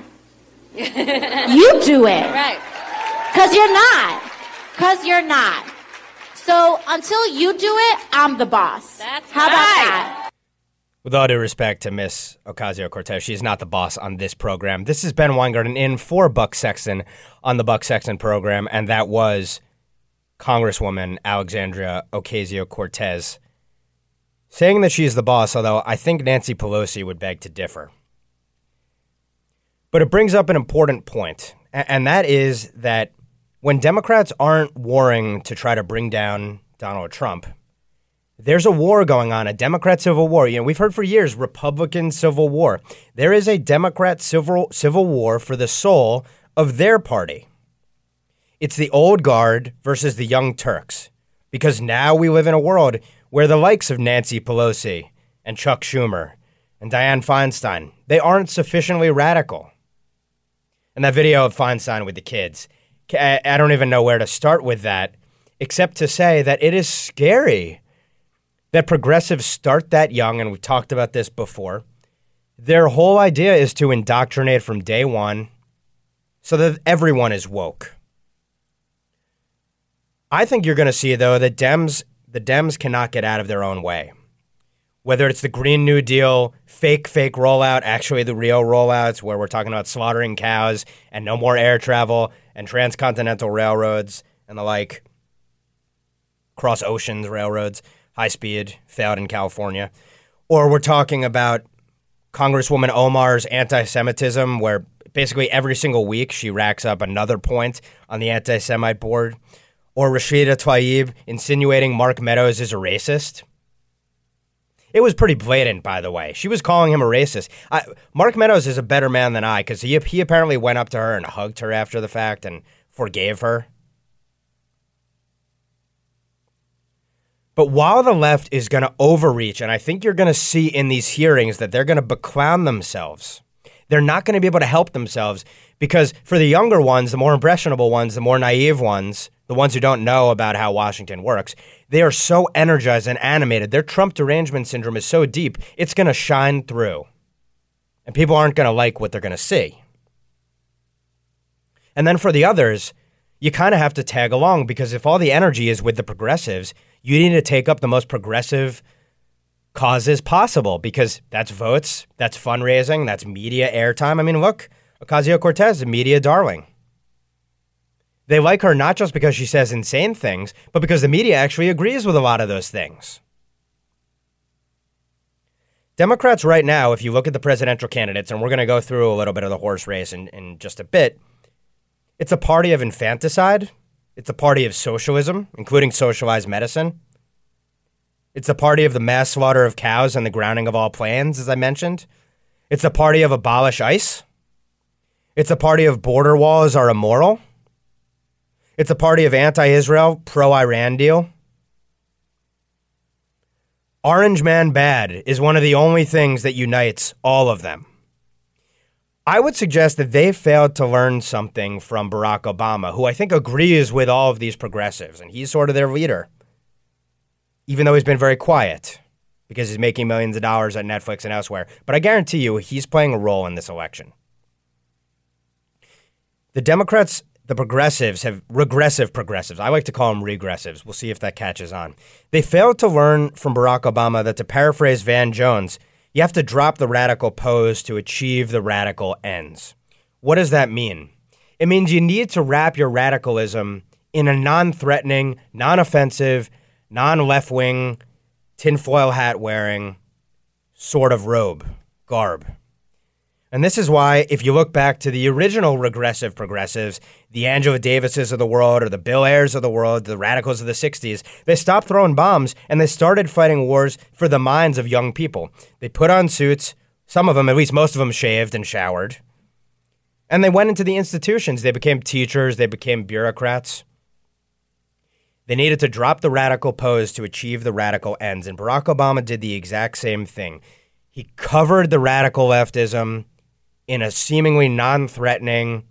you do it. Right. Because you're not. Because you're not. So until you do it, I'm the boss. That's How about that? With all due respect to Miss Ocasio Cortez, she's not the boss on this program. This is Ben Weingarten in for Buck Sexton on the Buck Sexton program, and that was Congresswoman Alexandria Ocasio Cortez saying that she's the boss, although I think Nancy Pelosi would beg to differ. But it brings up an important and that is that when Democrats aren't warring to try to bring down Donald Trump, there's a war going on, a Democrat civil war. You know, we've heard for years Republican civil war. There is a Democrat civil civil war for the soul of their party. It's the old guard versus the young Turks. Because now we live in a world where the likes of Nancy Pelosi and Chuck Schumer and Dianne Feinstein, they aren't sufficiently radical. And that video of Feinstein with the kids, I I don't even know where to start with that, except to say that it is scary that progressives start that young, and we've talked about this before. Their whole idea is to indoctrinate from day one so that everyone is woke. I think you're going to see, though, that Dems, the Dems cannot get out of their own way. Whether it's the Green New Deal, fake, fake rollout, actually the real rollouts, where we're talking about slaughtering cows and no more air travel and transcontinental railroads and the like, cross oceans railroads, high speed, failed in California. Or we're talking about Congresswoman Omar's anti Semitism, where basically every single week she racks up another point on the anti Semite board. Or Rashida Tlaib insinuating Mark Meadows is a racist. It was pretty blatant, by the way. She was calling him a racist. I, Mark Meadows is a better man than I because he, he apparently went up to her and hugged her after the fact and forgave her. But while the left is going to overreach, and I think you're going to see in these hearings that they're going to beclown themselves, they're not going to be able to help themselves because for the younger ones, the more impressionable ones, the more naive ones, the ones who don't know about how Washington works, they are so energized and animated. Their Trump derangement syndrome is so deep, it's going to shine through. And people aren't going to like what they're going to see. And then for the others, you kind of have to tag along because if all the energy is with the progressives, you need to take up the most progressive causes possible because that's votes, that's fundraising, that's media airtime. I mean, look, Ocasio Cortez media darling. They like her not just because she says insane things, but because the media actually agrees with a lot of those things. Democrats, right now, if you look at the presidential candidates, and we're going to go through a little bit of the horse race in, in just a bit, it's a party of infanticide. It's a party of socialism, including socialized medicine. It's the party of the mass slaughter of cows and the grounding of all plans, as I mentioned. It's the party of abolish ICE. It's a party of border walls are immoral. It's a party of anti Israel, pro Iran deal. Orange Man Bad is one of the only things that unites all of them. I would suggest that they failed to learn something from Barack Obama, who I think agrees with all of these progressives, and he's sort of their leader, even though he's been very quiet because he's making millions of dollars at Netflix and elsewhere. But I guarantee you, he's playing a role in this election. The Democrats the progressives have regressive progressives. I like to call them regressives. We'll see if that catches on. They failed to learn from Barack Obama that to paraphrase Van Jones, you have to drop the radical pose to achieve the radical ends. What does that mean? It means you need to wrap your radicalism in a non threatening, non offensive, non left wing, tinfoil hat wearing sort of robe, garb. And this is why, if you look back to the original regressive progressives, the Angela Davises of the world or the Bill Ayers of the world, the radicals of the 60s, they stopped throwing bombs and they started fighting wars for the minds of young people. They put on suits, some of them, at least most of them, shaved and showered. And they went into the institutions. They became teachers, they became bureaucrats. They needed to drop the radical pose to achieve the radical ends. And Barack Obama did the exact same thing. He covered the radical leftism in a seemingly non threatening,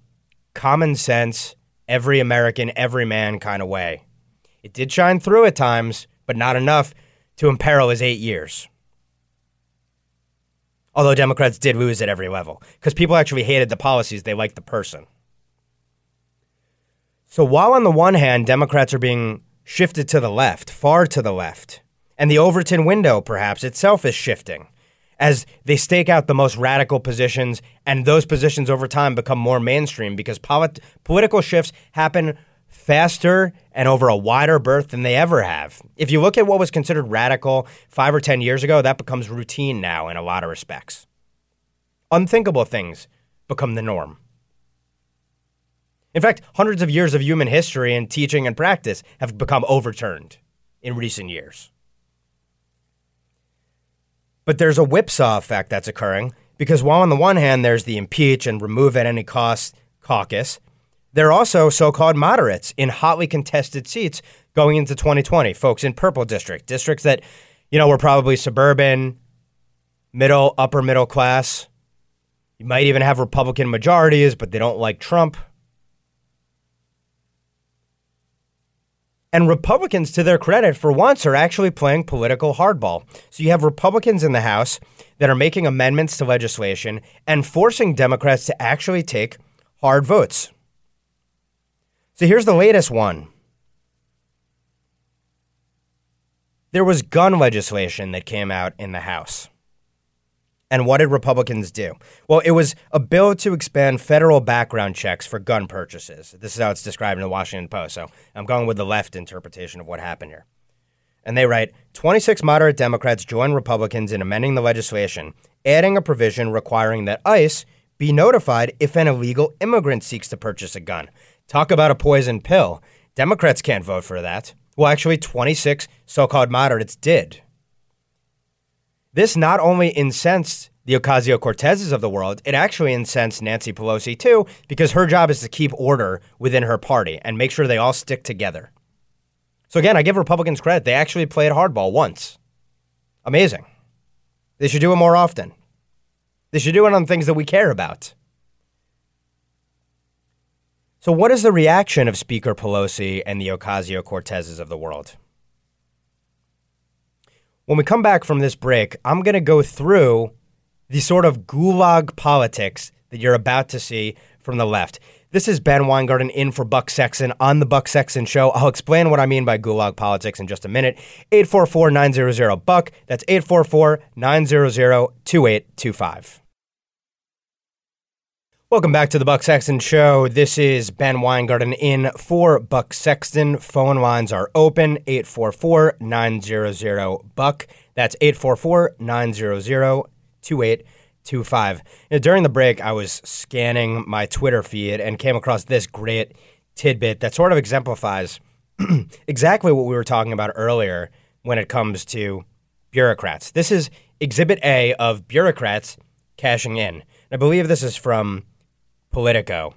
common sense, every American, every man kind of way. It did shine through at times, but not enough to imperil his eight years. Although Democrats did lose at every level, because people actually hated the policies, they liked the person. So while on the one hand, Democrats are being shifted to the left, far to the left, and the Overton window perhaps itself is shifting as they stake out the most radical positions, and those positions over time become more mainstream because polit- political shifts happen faster and over a wider berth than they ever have. If you look at what was considered radical five or 10 years ago, that becomes routine now in a lot of respects. Unthinkable things become the norm. In fact, hundreds of years of human history and teaching and practice have become overturned in recent years. But there's a whipsaw effect that's occurring because while on the one hand there's the impeach and remove at any cost caucus, there are also so-called moderates in hotly contested seats going into 2020. Folks in purple district, districts that you know were probably suburban, middle, upper middle class. You might even have Republican majorities, but they don't like Trump. And Republicans, to their credit, for once, are actually playing political hardball. So you have Republicans in the House that are making amendments to legislation and forcing Democrats to actually take hard votes. So here's the latest one there was gun legislation that came out in the House. And what did Republicans do? Well, it was a bill to expand federal background checks for gun purchases. This is how it's described in the Washington Post. So I'm going with the left interpretation of what happened here. And they write 26 moderate Democrats join Republicans in amending the legislation, adding a provision requiring that ICE be notified if an illegal immigrant seeks to purchase a gun. Talk about a poison pill. Democrats can't vote for that. Well, actually, 26 so called moderates did. This not only incensed the Ocasio Cortezes of the world, it actually incensed Nancy Pelosi too, because her job is to keep order within her party and make sure they all stick together. So again, I give Republicans credit. They actually played hardball once. Amazing. They should do it more often. They should do it on things that we care about. So, what is the reaction of Speaker Pelosi and the Ocasio Cortezes of the world? When we come back from this break, I'm going to go through the sort of gulag politics that you're about to see from the left. This is Ben Weingarten in for Buck Sexton on the Buck Sexton Show. I'll explain what I mean by gulag politics in just a minute. 844 900 Buck. That's 844 900 2825. Welcome back to the Buck Sexton Show. This is Ben Weingarten in for Buck Sexton. Phone lines are open 844 900 Buck. That's 844 900 2825. 25. You know, during the break, I was scanning my Twitter feed and came across this great tidbit that sort of exemplifies exactly what we were talking about earlier when it comes to bureaucrats. This is Exhibit A of bureaucrats cashing in. I believe this is from Politico.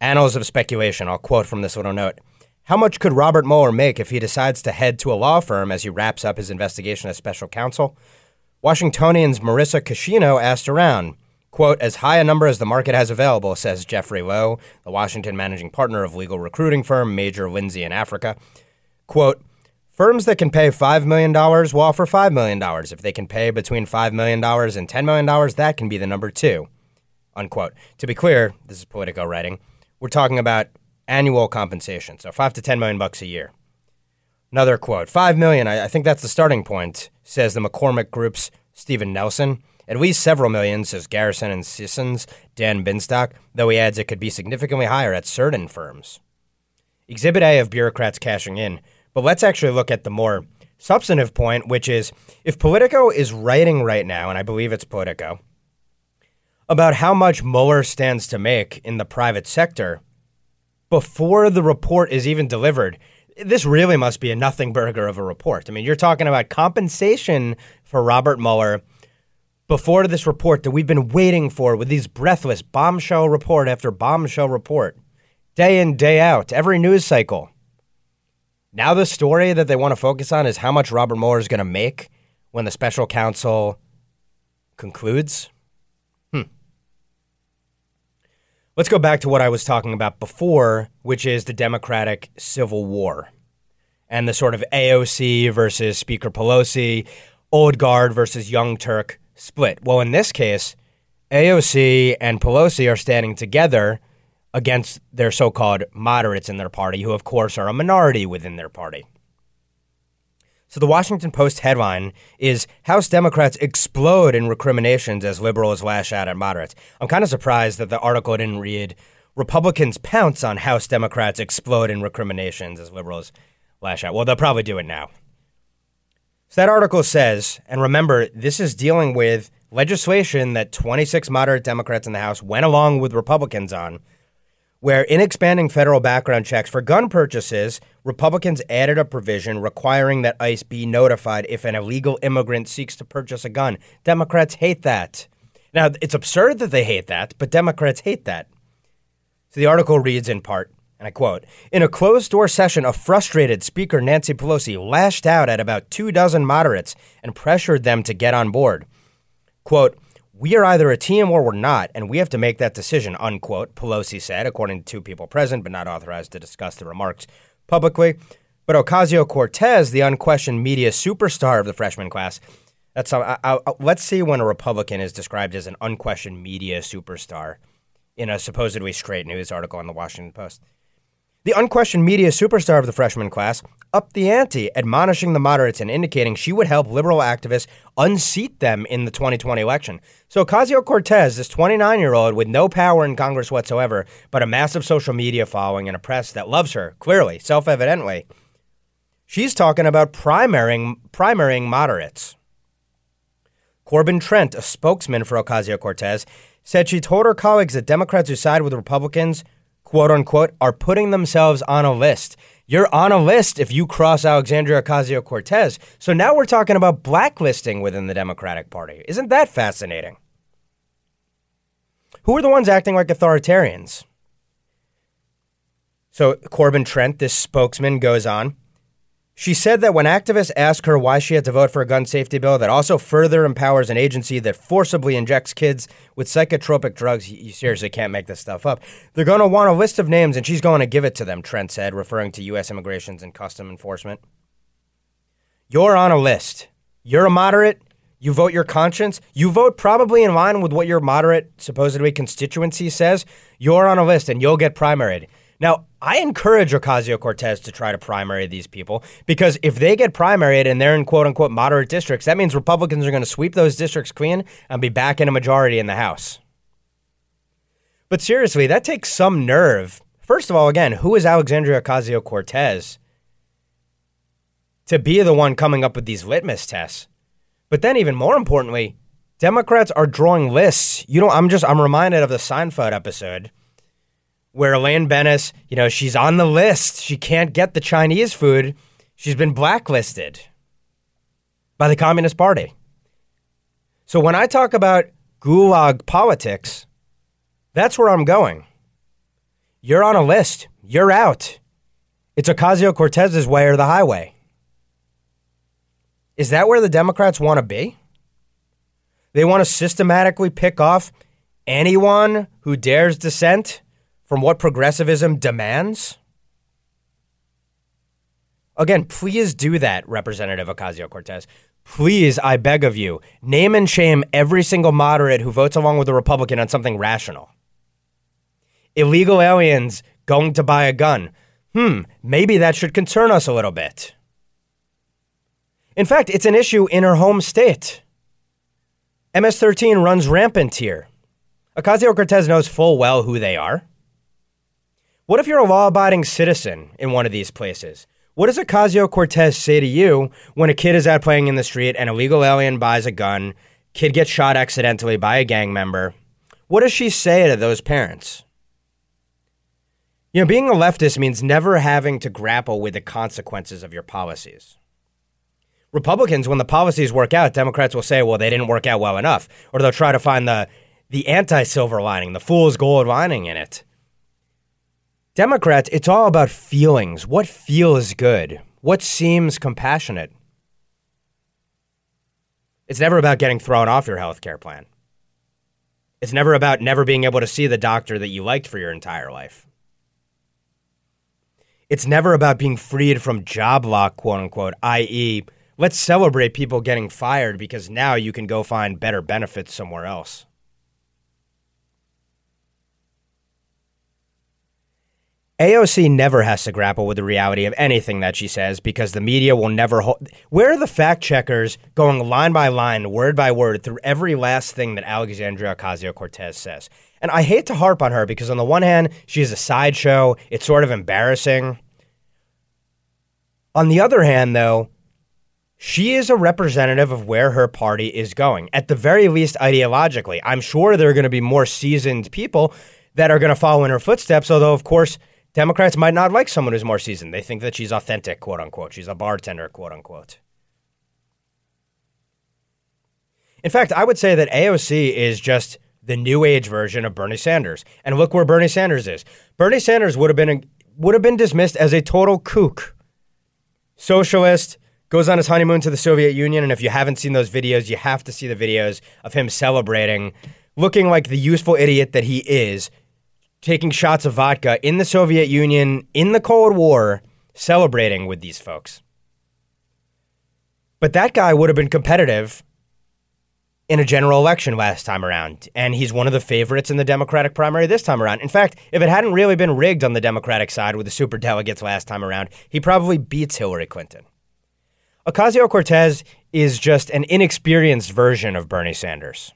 Annals of Speculation. I'll quote from this little note. How much could Robert Mueller make if he decides to head to a law firm as he wraps up his investigation as special counsel? Washingtonian's Marisa Kashino asked around. Quote, as high a number as the market has available, says Jeffrey Lowe, the Washington managing partner of legal recruiting firm Major Lindsey and Africa. Quote, firms that can pay $5 million will offer $5 million. If they can pay between $5 million and $10 million, that can be the number two. Unquote. To be clear, this is Politico writing, we're talking about annual compensation, so 5 to 10 million bucks a year. Another quote, 5 million, I, I think that's the starting point says the McCormick Group's Stephen Nelson. At least several million, says Garrison and Sissons, Dan Binstock, though he adds it could be significantly higher at certain firms. Exhibit A of bureaucrats cashing in, but let's actually look at the more substantive point, which is if Politico is writing right now, and I believe it's Politico, about how much Mueller stands to make in the private sector before the report is even delivered, this really must be a nothing burger of a report. I mean, you're talking about compensation for Robert Mueller before this report that we've been waiting for with these breathless bombshell report after bombshell report, day in, day out, every news cycle. Now, the story that they want to focus on is how much Robert Mueller is going to make when the special counsel concludes. Hmm. Let's go back to what I was talking about before, which is the Democratic Civil War and the sort of AOC versus Speaker Pelosi, old guard versus young Turk split. Well, in this case, AOC and Pelosi are standing together against their so called moderates in their party, who, of course, are a minority within their party. So the Washington Post headline is House Democrats explode in recriminations as liberals lash out at moderates. I'm kind of surprised that the article didn't read Republicans pounce on House Democrats explode in recriminations as liberals lash out. Well, they'll probably do it now. So that article says, and remember, this is dealing with legislation that 26 moderate Democrats in the House went along with Republicans on where in expanding federal background checks for gun purchases, Republicans added a provision requiring that ICE be notified if an illegal immigrant seeks to purchase a gun. Democrats hate that. Now, it's absurd that they hate that, but Democrats hate that. So the article reads in part, and I quote In a closed door session, a frustrated Speaker Nancy Pelosi lashed out at about two dozen moderates and pressured them to get on board. Quote, we are either a team or we're not, and we have to make that decision, unquote, Pelosi said, according to two people present but not authorized to discuss the remarks publicly. But Ocasio Cortez, the unquestioned media superstar of the freshman class, that's I, I, let's see when a Republican is described as an unquestioned media superstar in a supposedly straight news article on the Washington Post. The unquestioned media superstar of the freshman class upped the ante, admonishing the moderates and indicating she would help liberal activists unseat them in the 2020 election. So Ocasio Cortez, this 29 year old with no power in Congress whatsoever, but a massive social media following and a press that loves her, clearly, self evidently, she's talking about primarying, primarying moderates. Corbin Trent, a spokesman for Ocasio Cortez, said she told her colleagues that Democrats who side with Republicans quote unquote, are putting themselves on a list You're on a list if you cross Alexandria Ocasio Cortez. So now we're talking about blacklisting within the Democratic Party. Isn't that fascinating? Who are the ones acting like authoritarians? So Corbin Trent, this spokesman, goes on. She said that when activists ask her why she had to vote for a gun safety bill that also further empowers an agency that forcibly injects kids with psychotropic drugs, you seriously can't make this stuff up. They're going to want a list of names and she's going to give it to them, Trent said, referring to U.S. Immigrations and Custom Enforcement. You're on a list. You're a moderate. You vote your conscience. You vote probably in line with what your moderate, supposedly constituency says. You're on a list and you'll get primaried. Now, I encourage Ocasio Cortez to try to primary these people because if they get primaried and they're in quote unquote moderate districts, that means Republicans are going to sweep those districts clean and be back in a majority in the House. But seriously, that takes some nerve. First of all, again, who is Alexandria Ocasio Cortez to be the one coming up with these litmus tests? But then, even more importantly, Democrats are drawing lists. You know, I'm just I'm reminded of the Seinfeld episode where Elaine Benes, you know, she's on the list. She can't get the Chinese food. She's been blacklisted by the Communist Party. So when I talk about gulag politics, that's where I'm going. You're on a list. You're out. It's Ocasio Cortez's way or the highway. Is that where the Democrats want to be? They want to systematically pick off anyone who dares dissent from what progressivism demands? Again, please do that, Representative Ocasio Cortez. Please, I beg of you, name and shame every single moderate who votes along with a Republican on something rational. Illegal aliens going to buy a gun. Hmm, maybe that should concern us a little bit. In fact, it's an issue in her home state. MS 13 runs rampant here. Ocasio Cortez knows full well who they are. What if you're a law abiding citizen in one of these places? What does Ocasio Cortez say to you when a kid is out playing in the street and a legal alien buys a gun, kid gets shot accidentally by a gang member? What does she say to those parents? You know, being a leftist means never having to grapple with the consequences of your policies. Republicans, when the policies work out, Democrats will say, well, they didn't work out well enough. Or they'll try to find the, the anti silver lining, the fool's gold lining in it. Democrats, it's all about feelings. What feels good? What seems compassionate? It's never about getting thrown off your health care plan. It's never about never being able to see the doctor that you liked for your entire life. It's never about being freed from job lock, quote unquote, i.e., let's celebrate people getting fired because now you can go find better benefits somewhere else. AOC never has to grapple with the reality of anything that she says because the media will never hold. Where are the fact checkers going line by line, word by word, through every last thing that Alexandria Ocasio Cortez says? And I hate to harp on her because, on the one hand, she's a sideshow. It's sort of embarrassing. On the other hand, though, she is a representative of where her party is going, at the very least ideologically. I'm sure there are going to be more seasoned people that are going to follow in her footsteps, although, of course, Democrats might not like someone who's more seasoned. They think that she's authentic, quote unquote. She's a bartender, quote unquote. In fact, I would say that AOC is just the new age version of Bernie Sanders. And look where Bernie Sanders is. Bernie Sanders would have been would have been dismissed as a total kook. Socialist, goes on his honeymoon to the Soviet Union, and if you haven't seen those videos, you have to see the videos of him celebrating, looking like the useful idiot that he is, taking shots of vodka in the Soviet Union in the Cold War, celebrating with these folks. But that guy would have been competitive in a general election last time around, and he's one of the favorites in the Democratic primary this time around. In fact, if it hadn't really been rigged on the Democratic side with the super delegates last time around, he probably beats Hillary Clinton. Ocasio Cortez is just an inexperienced version of Bernie Sanders.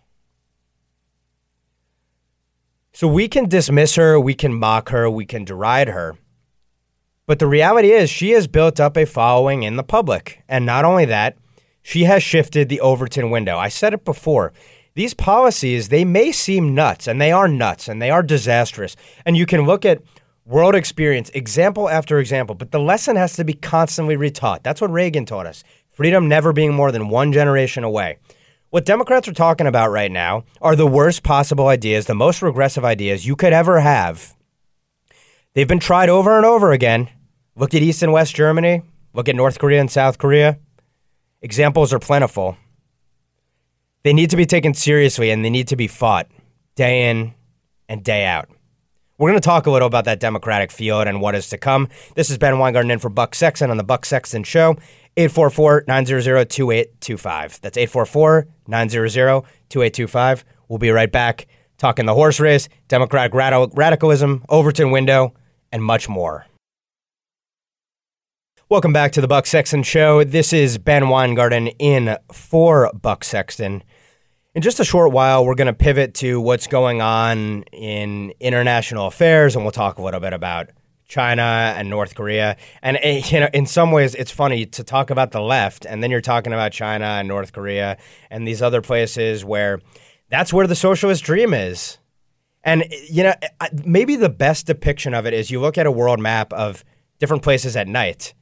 So we can dismiss her, we can mock her, we can deride her. But the reality is, she has built up a following in the public. And not only that, she has shifted the Overton window. I said it before. These policies, they may seem nuts, and they are nuts, and they are disastrous. And you can look at world experience, example after example, but the lesson has to be constantly retaught. That's what Reagan taught us. Freedom never being more than one generation away. What Democrats are talking about right now are the worst possible ideas, the most regressive ideas you could ever have. They've been tried over and over again. Look at East and West Germany, look at North Korea and South Korea. Examples are plentiful. They need to be taken seriously and they need to be fought day in and day out. We're going to talk a little about that Democratic field and what is to come. This is Ben Weingarten in for Buck Sexton on the Buck Sexton Show. 844-900-2825. That's 844-900-2825. We'll be right back talking the horse race, Democratic radicalism, Overton window, and much more. Welcome back to the Buck Sexton Show. This is Ben Weingarten in for Buck Sexton. In just a short while, we're going to pivot to what's going on in international affairs, and we'll talk a little bit about China and North Korea. And eh, you know, in some ways, it's funny to talk about the left, and then you're talking about China and North Korea and these other places where that's where the socialist dream is. And eh, you know, eh, maybe the best depiction of it is you look at a world map of different places at night,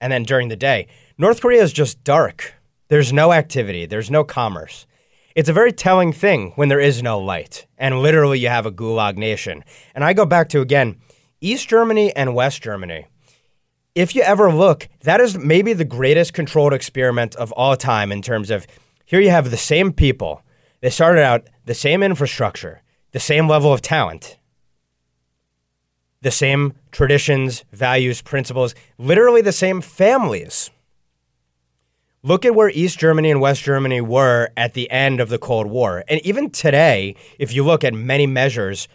and then during the day. North Korea is just dark. There's no activity. There's no commerce. It's a very telling thing when there is no light, and literally you have a gulag nation. And I go back to again East Germany and West Germany. If you ever look, that is maybe the greatest controlled experiment of all time in terms of here you have the same people. They started out the same infrastructure, the same level of talent, the same traditions, values, principles, literally the same families. Look at where East Germany and West Germany were at the end of the Cold War. And even today, if you look at many measures,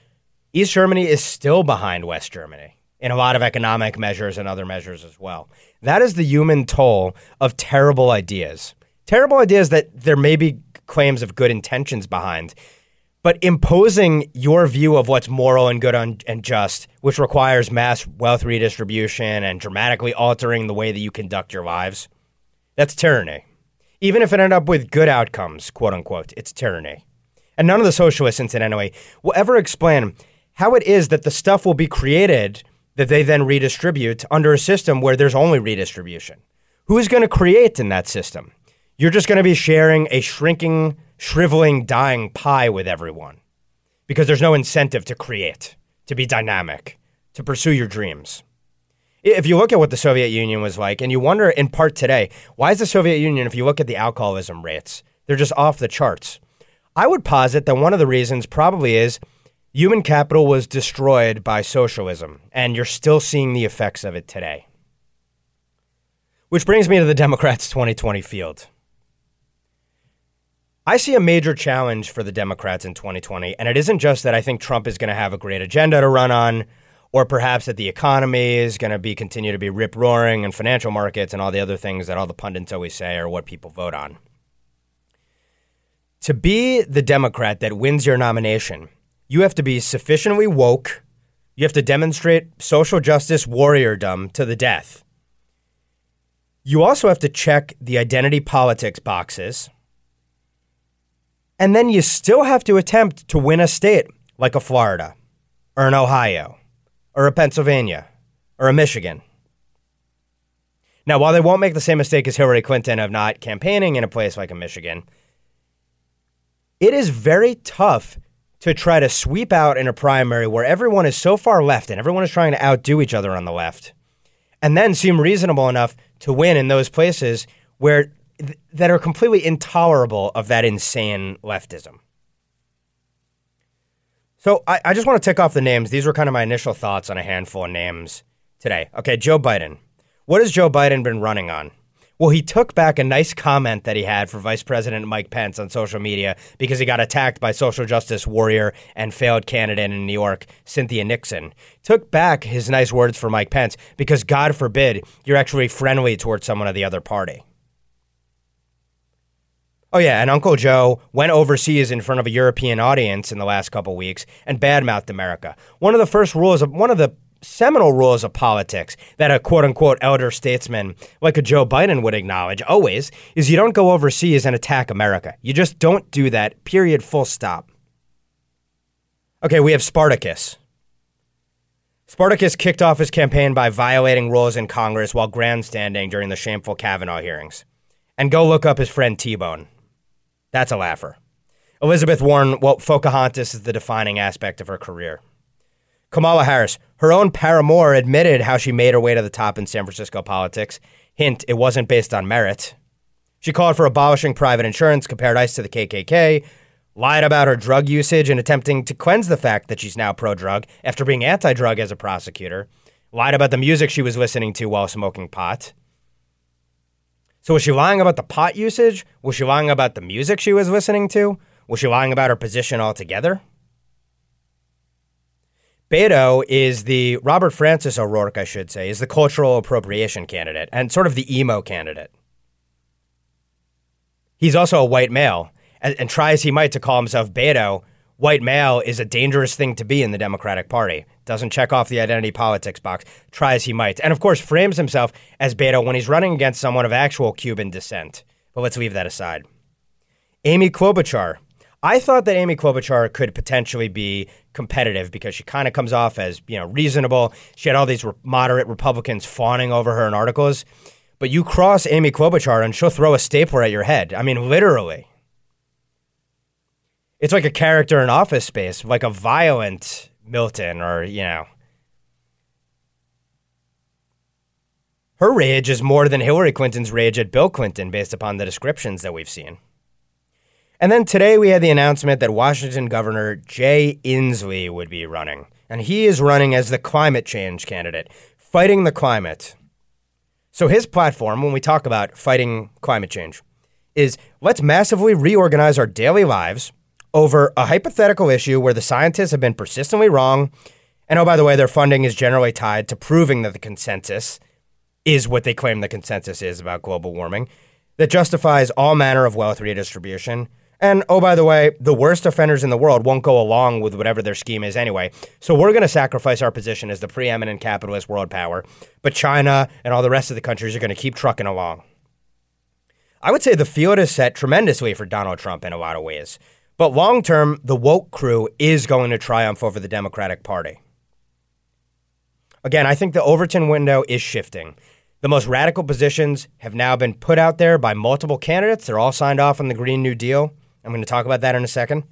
East Germany is still behind West Germany in a lot of economic measures and other measures as well. That is the human toll of terrible ideas. Terrible ideas that there may be claims of good intentions behind, but imposing your view of what's moral and good and just, which requires mass wealth redistribution and dramatically altering the way that you conduct your lives that's tyranny. Even if it ended up with good outcomes, quote unquote, it's tyranny. And none of the socialists, incidentally, will ever explain how it is that the stuff will be created that they then redistribute under a system where there's only redistribution. Who is going to create in that system? You're just going to be sharing a shrinking, shriveling, dying pie with everyone because there's no incentive to create, to be dynamic, to pursue your dreams if you look at what the Soviet Union was like, and you wonder in part today, why is the Soviet Union, if you look at the alcoholism rates, they're just off the charts? I would posit that one of the reasons probably is human capital was destroyed by socialism, and you're still seeing the effects of it today. Which brings me to the Democrats' 2020 field. I see a major challenge for the Democrats in 2020, and it isn't just that I think Trump is going to have a great agenda to run on or perhaps that the economy is going to be continue to be rip roaring and financial markets and all the other things that all the pundits always say are what people vote on. To be the Democrat that wins your nomination, you have to be sufficiently woke. You have to demonstrate social justice warriordom to the death. You also have to check the identity politics boxes. And then you still have to attempt to win a state like a Florida or an Ohio or a Pennsylvania or a Michigan. Now, while they won't make the same mistake as Hillary Clinton of not campaigning in a place like a Michigan, it is very tough to try to sweep out in a primary where everyone is so far left and everyone is trying to outdo each other on the left, and then seem reasonable enough to win in those places where that are completely intolerable of that insane leftism. So I, I just want to tick off the names. These were kind of my initial thoughts on a handful of names today. Okay, Joe Biden. What has Joe Biden been running on? Well, he took back a nice comment that he had for Vice President Mike Pence on social media because he got attacked by social justice warrior and failed candidate in New York, Cynthia Nixon. Took back his nice words for Mike Pence because, God forbid, you're actually friendly towards someone of the other party. Oh yeah, and Uncle Joe went overseas in front of a European audience in the last couple weeks and badmouthed America. One of the first rules of one of the seminal rules of politics that a quote unquote elder statesman like a Joe Biden would acknowledge always is you don't go overseas and attack America. You just don't do that. Period. Full stop. Okay, we have Spartacus. Spartacus kicked off his campaign by violating rules in Congress while grandstanding during the shameful Kavanaugh hearings. And go look up his friend T Bone. That's a laugher. Elizabeth Warren, well, Pocahontas is the defining aspect of her career. Kamala Harris, her own paramour, admitted how she made her way to the top in San Francisco politics. Hint, it wasn't based on merit. She called for abolishing private insurance, compared ICE to the KKK, lied about her drug usage and attempting to cleanse the fact that she's now pro drug after being anti drug as a prosecutor, lied about the music she was listening to while smoking pot. So, was she lying about the pot usage? Was she lying about the music she was listening to? Was she lying about her position altogether? Beto is the Robert Francis O'Rourke, I should say, is the cultural appropriation candidate and sort of the emo candidate. He's also a white male, and, and try as he might to call himself Beto, white male is a dangerous thing to be in the Democratic Party. Doesn't check off the identity politics box, try as he might. And of course, frames himself as Beto when he's running against someone of actual Cuban descent. But let's leave that aside. Amy Klobuchar. I thought that Amy Klobuchar could potentially be competitive because she kind of comes off as, you know, reasonable. She had all these re- moderate Republicans fawning over her in articles. But you cross Amy Klobuchar and she'll throw a stapler at your head. I mean, literally. It's like a character in Office Space, like a violent Milton, or you know. Her rage is more than Hillary Clinton's rage at Bill Clinton, based upon the descriptions that we've seen. And then today we had the announcement that Washington Governor Jay Inslee would be running. And he is running as the climate change candidate, fighting the climate. So his platform, when we talk about fighting climate change, is let's massively reorganize our daily lives over a hypothetical issue where the scientists have been persistently wrong. And oh, by the way, their funding is generally tied to proving that the consensus is what they claim the consensus is about global warming, that justifies all manner of wealth redistribution. And oh, by the way, the worst offenders in the world won't go along with whatever their scheme is anyway. So we're going to sacrifice our position as the preeminent capitalist world power. But China and all the rest of the countries are going to keep trucking along. I would say the field is set tremendously for Donald Trump in a lot of ways. But long term, the woke crew is going to triumph over the Democratic Party. Again, I think the Overton window is shifting. The most radical positions have now been put out there by multiple candidates. They're all signed off on the Green New Deal. I'm going to talk about that in a second.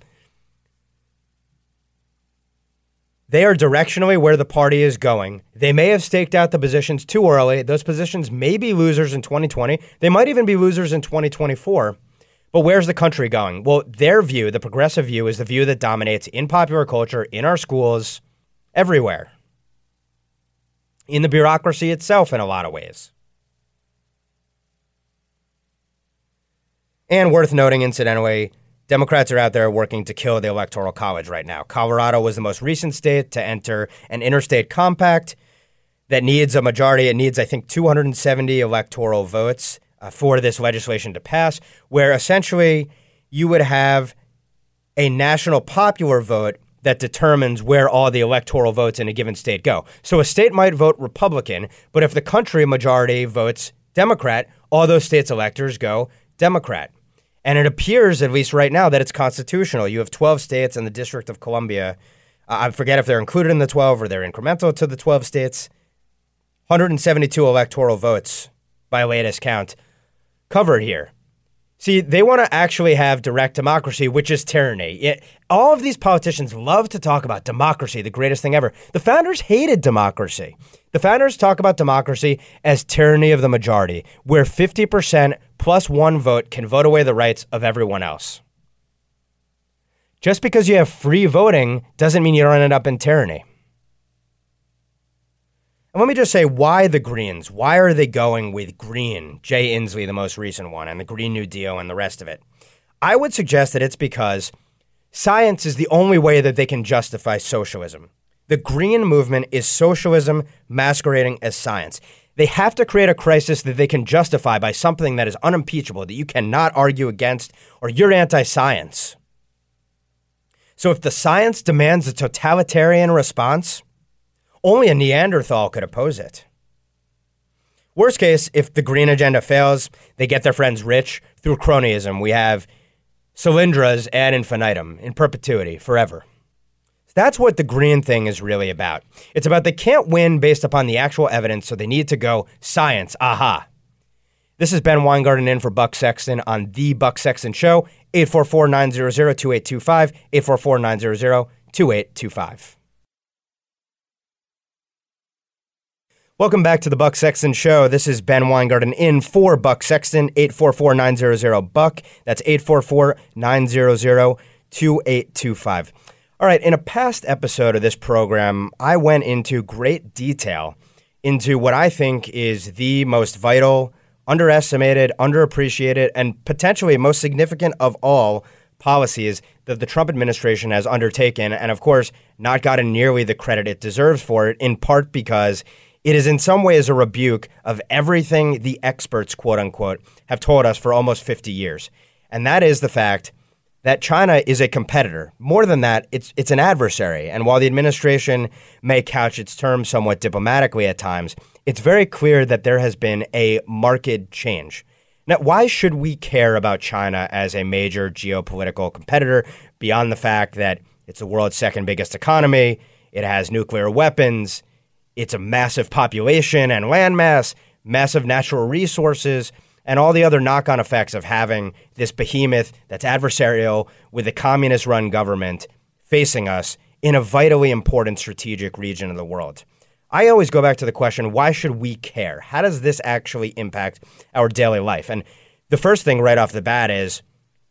They are directionally where the party is going. They may have staked out the positions too early. Those positions may be losers in 2020. They might even be losers in 2024. But where's the country going? Well, their view, the progressive view, is the view that dominates in popular culture, in our schools, everywhere, in the bureaucracy itself, in a lot of ways. And worth noting, incidentally, Democrats are out there working to kill the Electoral College right now. Colorado was the most recent state to enter an interstate compact that needs a majority. It needs, I think, 270 electoral votes uh, for this legislation to pass, where essentially you would have a national popular vote that determines where all the electoral votes in a given state go. So a state might vote Republican, but if the country majority votes Democrat, all those states' electors go Democrat. And it appears, at least right now, that it's constitutional. You have 12 states and the District of Columbia. I forget if they're included in the 12 or they're incremental to the 12 states. 172 electoral votes by latest count covered here. See, they want to actually have direct democracy, which is tyranny. It, all of these politicians love to talk about democracy, the greatest thing ever. The founders hated democracy. The founders talk about democracy as tyranny of the majority, where 50% plus one vote can vote away the rights of everyone else. Just because you have free voting doesn't mean you don't end up in tyranny. And let me just say why the Greens? Why are they going with green? Jay Inslee, the most recent one, and the Green New Deal and the rest of it. I would suggest that it's because science is the only way that they can justify socialism. The green movement is socialism masquerading as science. They have to create a crisis that they can justify by something that is unimpeachable, that you cannot argue against, or you're anti science. So if the science demands a totalitarian response, only a Neanderthal could oppose it. Worst case, if the green agenda fails, they get their friends rich through cronyism. We have Solyndras ad infinitum, in perpetuity, forever. That's what the green thing is really about. It's about they can't win based upon the actual evidence, so they need to go science. Aha. This is Ben Weingarten in for Buck Sexton on The Buck Sexton Show, 844 900 2825, 844 900 2825. Welcome back to the Buck Sexton Show. This is Ben Weingarten in for Buck Sexton, 844 900 Buck. That's 844 900 2825. All right, in a past episode of this program, I went into great detail into what I think is the most vital, underestimated, underappreciated, and potentially most significant of all policies that the Trump administration has undertaken, and of course, not gotten nearly the credit it deserves for it, in part because it is in some ways a rebuke of everything the experts, quote unquote, have told us for almost 50 years. And that is the fact that China is a competitor. More than that, it's it's an adversary. And while the administration may couch its terms somewhat diplomatically at times, it's very clear that there has been a marked change. Now, why should we care about China as a major geopolitical competitor beyond the fact that it's the world's second biggest economy, it has nuclear weapons, it's a massive population and landmass, massive natural resources, and all the other knock on effects of having this behemoth that's adversarial with a communist run government facing us in a vitally important strategic region of the world. I always go back to the question why should we care? How does this actually impact our daily life? And the first thing right off the bat is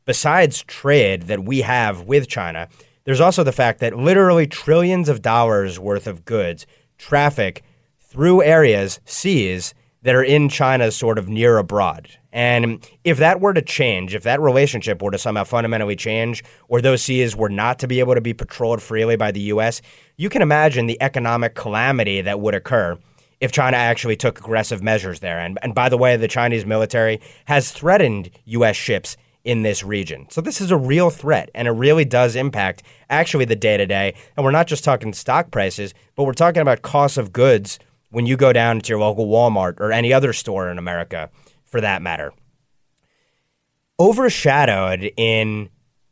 besides trade that we have with China, there's also the fact that literally trillions of dollars worth of goods traffic through areas, seas, that are in China sort of near abroad. And if that were to change, if that relationship were to somehow fundamentally change, or those seas were not to be able to be patrolled freely by the U.S., you can imagine the economic calamity that would occur if China actually took aggressive measures there. And, and by the way, the Chinese military has threatened U.S. ships in this region. So this is a real threat, and it really does impact actually the day to day. And we're not just talking stock prices, but we're talking about costs of goods when you go down to your local Walmart or any other store in America for that matter. Overshadowed in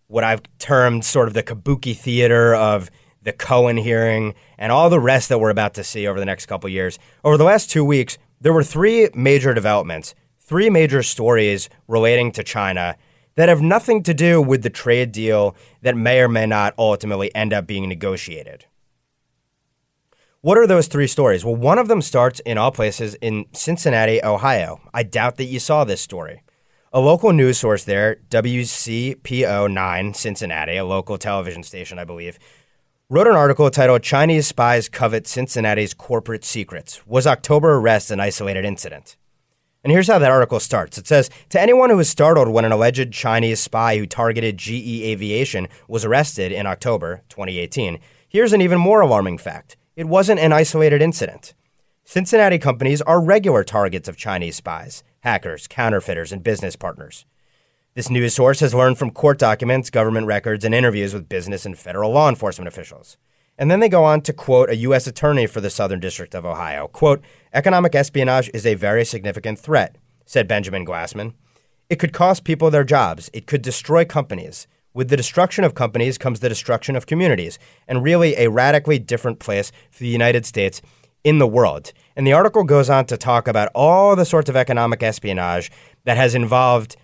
what I've termed sort of the kabuki theater of the Cohen hearing and all the rest that we're about to see over the next couple years. Over the last two weeks, there were three major developments, three major stories relating to China that have nothing to do with the trade deal that may or may not ultimately end up being negotiated. What are those three stories? Well, one of them starts in all places in Cincinnati, Ohio. I doubt that you saw this story. A local news source there, WCPO 9 Cincinnati, a local television station, I believe, wrote an article titled Chinese Spies Covet Cincinnati's Corporate Secrets. Was October arrest an isolated incident? And here's how that article starts. It says To anyone who was startled when an alleged Chinese spy who targeted GE Aviation was arrested in October 2018, here's an even more alarming fact. It wasn't an isolated incident. Cincinnati companies are regular targets of Chinese spies, hackers, counterfeiters, and business partners. This news source has learned from court documents, government records, and interviews with business and federal law enforcement officials. And then they go on to quote a U.S. attorney for the Southern District of Ohio. Quote, economic espionage is a very significant threat, said Benjamin Glassman. It could cost people their jobs. It could destroy companies. With the destruction of companies comes the destruction of communities, and really a radically different place for the United States in the world. And the article goes on to talk about all the sorts of economic espionage that has involved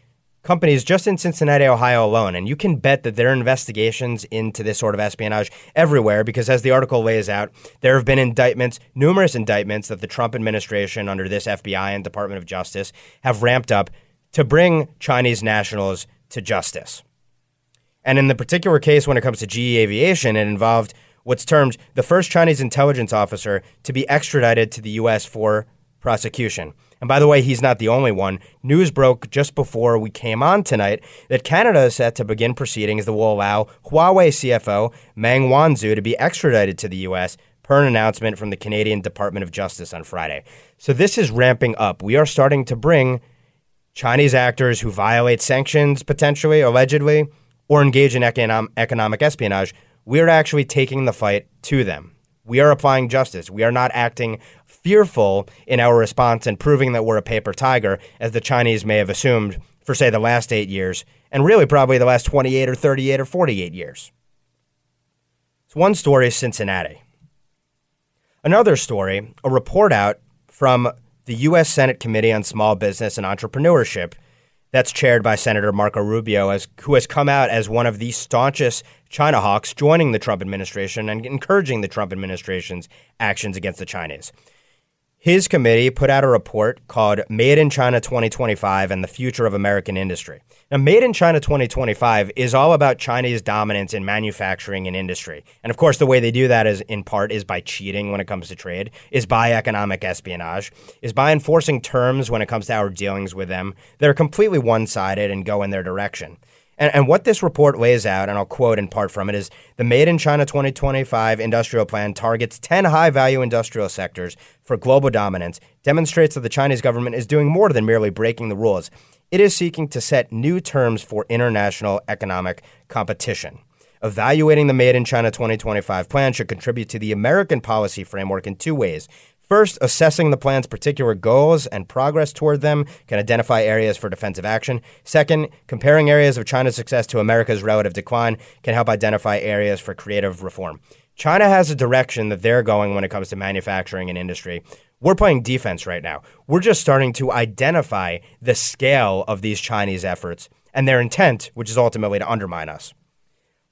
companies just in Cincinnati, Ohio alone. And you can bet that there are investigations into this sort of espionage everywhere because, as the article lays out, there have been indictments, numerous indictments that the Trump administration, under this FBI and Department of Justice, have ramped up to bring Chinese nationals to justice. And in the particular case, when it comes to GE Aviation, it involved what's termed the first Chinese intelligence officer to be extradited to the U.S. for prosecution. And by the way, he's not the only one. News broke just before we came on tonight that Canada is set to begin proceedings that will allow Huawei CFO Meng Wanzhou to be extradited to the U.S. per an announcement from the Canadian Department of Justice on Friday. So this is ramping up. We are starting to bring Chinese actors who violate sanctions, potentially, allegedly, or engage in economic, economic espionage, we're actually taking the fight to them. We are applying justice. We are not acting fearful in our response and proving that we're a paper tiger, as the Chinese may have assumed for, say, the last eight years, and really probably the last 28 or 38 or 48 years. So, one story, Cincinnati. Another story, a report out from the U.S. Senate Committee on Small Business and Entrepreneurship that's chaired by Senator Marco Rubio, as, who has come out as one of the staunchest China hawks joining the Trump administration and encouraging the Trump administration's actions against the Chinese. His committee put out a report called Made in China 2025 and the Future of American Industry. Now, Made in China 2025 is all about Chinese dominance in manufacturing and industry. And of course, the way they do that is in part is by cheating when it comes to trade, is by economic espionage, is by enforcing terms when it comes to our dealings with them that are completely one-sided and go in their direction. And, and what this report lays out, and I'll quote in part from it, is the Made in China 2025 industrial plan targets 10 high value industrial sectors for global dominance, demonstrates that the Chinese government is doing more than merely breaking the rules. It is seeking to set new terms for international economic competition. Evaluating the Made in China 2025 plan should contribute to the American policy framework in two ways. First, assessing the plan's particular goals and progress toward them can identify areas for defensive action. Second, comparing areas of China's success to America's relative decline can help identify areas for creative reform. China has a direction that they're going when it comes to manufacturing and industry. We're playing defense right now. We're just starting to identify the scale of these Chinese efforts and their intent, which is ultimately to undermine us.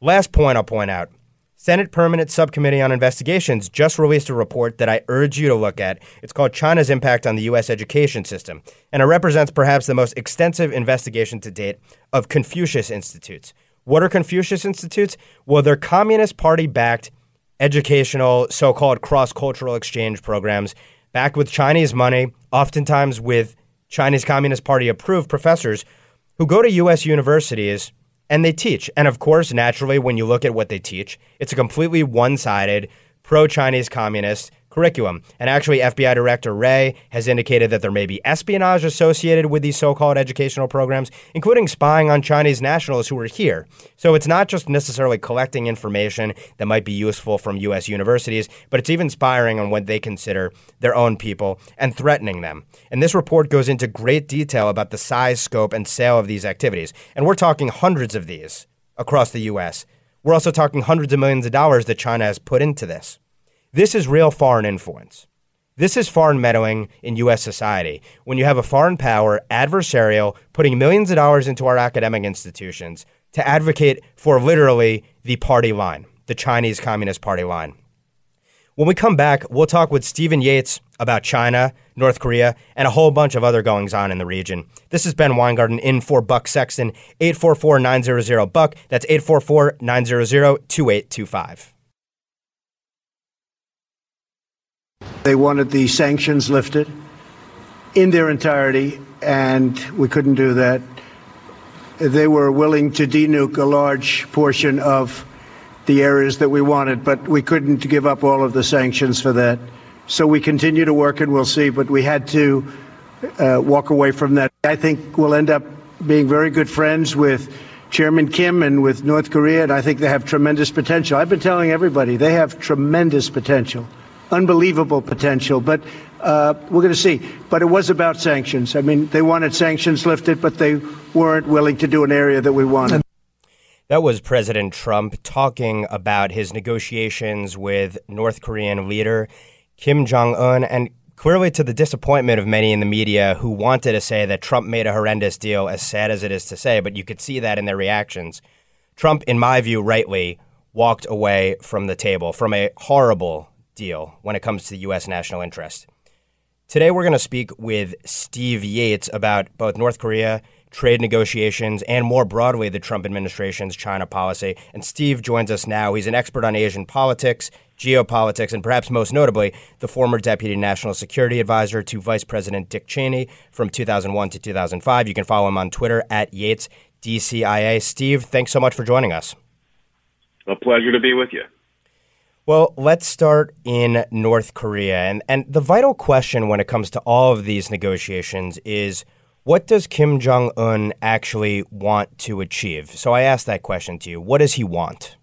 Last point I'll point out Senate Permanent Subcommittee on Investigations just released a report that I urge you to look at. It's called China's Impact on the U.S. Education System, and it represents perhaps the most extensive investigation to date of Confucius Institutes. What are Confucius Institutes? Well, they're Communist Party backed educational, so called cross cultural exchange programs backed with Chinese money, oftentimes with Chinese Communist Party approved professors who go to U.S. universities and they teach. And of course, naturally, when you look at what they teach, it's a completely one sided, pro Chinese communist curriculum. And actually, FBI Director Wray has indicated that there may be espionage associated with these so called educational programs, including spying on Chinese nationals who are here. So it's not just necessarily collecting information that might be useful from U.S. universities, but it's even spying on what they consider their own people and threatening them. And this report goes into great detail about the size, scope, and sale of these activities. And we're talking hundreds of these across the U.S. We're also talking hundreds of millions of dollars that China has put into this. This is real foreign influence. This is foreign meddling in U.S. society. When you have a foreign power, adversarial, putting millions of dollars into our academic institutions to advocate for literally the party line, the Chinese Communist Party line. When we come back, we'll talk with Stephen Yates about China, North Korea, and a whole bunch of other goings on in the region. This is Ben Weingarten in for Buck Sexton, 844 900 Buck. That's 844 900 2825. They wanted the sanctions lifted in their entirety, and we couldn't do that. They were willing to denuke a large portion of the areas that we wanted, but we couldn't give up all of the sanctions for that. So we continue to work, and we'll see, but we had to uh, walk away from that. I think we'll end up being very good friends with Chairman Kim and with North Korea, and I think they have tremendous potential. I've been telling everybody they have tremendous potential unbelievable potential. But uh, we're going to see. But it was about sanctions. I mean, they wanted sanctions lifted, but they weren't willing to do an area that we wanted. That was President Trump talking about his negotiations with North Korean leader Kim Jong un, and clearly to the disappointment of many in the media who wanted to say that Trump made a horrendous deal, as sad as it is to say, but you could see that in their reactions. Trump, in my view, rightly walked away from the table from a horrible deal when it comes to the U.S. national interest. Today, we're going to speak with Steve Yates about both North Korea, trade negotiations, and more broadly, the Trump administration's China policy. And Steve joins us now. He's an expert on Asian politics, geopolitics, and perhaps most notably, the former Deputy National Security Advisor to Vice President Dick Cheney from 2001 to 2005. You can follow him on Twitter at Yates DCIA. Steve, thanks so much for joining us. A pleasure to be with you. Well, let's start in North Korea. And, and the vital question when it comes to all of these negotiations is what does Kim Jong un actually want to achieve? So I asked that question to you. What does he want?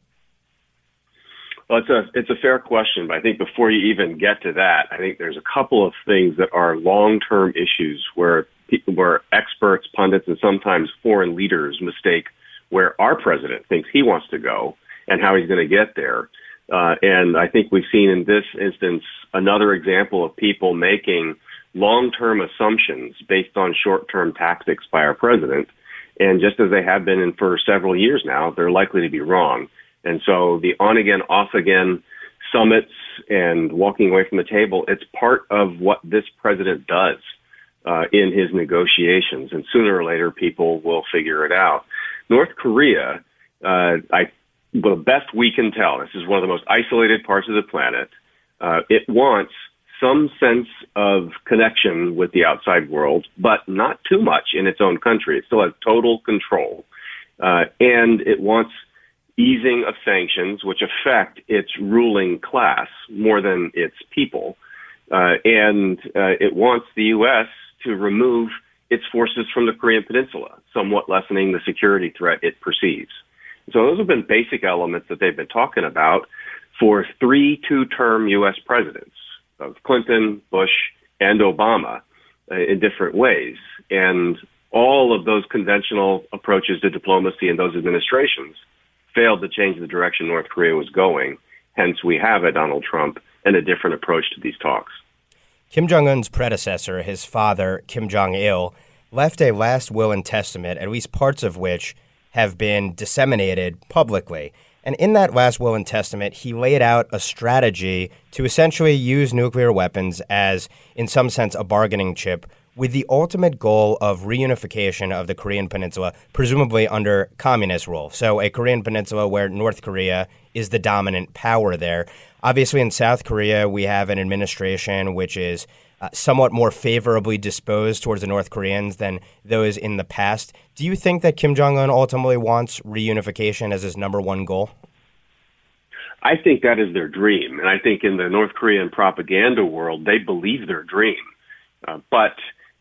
Well, it's a it's a fair question, but I think before you even get to that, I think there's a couple of things that are long term issues where where experts, pundits, and sometimes foreign leaders mistake where our president thinks he wants to go and how he's going to get there Uh, and I think we've seen in this instance another example of people making long-term assumptions based on short-term tactics by our president. And just as they have been for several years now, they're likely to be wrong. And so the on again, off again summits and walking away from the table, it's part of what this president does uh, in his negotiations. And sooner or later, people will figure it out. North Korea, uh, I, well, the best we can tell, this is one of the most isolated parts of the planet. Uh, it wants some sense of connection with the outside world, but not too much in its own country. It still has total control. Uh, and it wants easing of sanctions, which affect its ruling class more than its people. Uh, and uh, it wants the U.S. to remove its forces from the Korean Peninsula, somewhat lessening the security threat it perceives. So those have been basic elements that they've been talking about for three two-term U.S. presidents of Clinton, Bush, and Obama uh, in different ways. And all of those conventional approaches to diplomacy in those administrations failed to change the direction North Korea was going. Hence, we have a Donald Trump and a different approach to these talks. Kim Jong un's predecessor, his father, Kim Jong il, left a last will and testament, at least parts of which have been disseminated publicly. And in that last will and testament, he laid out a strategy to essentially use nuclear weapons as, in some sense, a bargaining chip with the ultimate goal of reunification of the Korean Peninsula, presumably under communist rule. So, a Korean Peninsula where North Korea is the dominant power there. Obviously, in South Korea, we have an administration which is uh, somewhat more favorably disposed towards the North Koreans than those in the past. Do you think that Kim Jong un ultimately wants reunification as his number one goal? I think that is their dream. And I think in the North Korean propaganda world, they believe their dream. Uh, but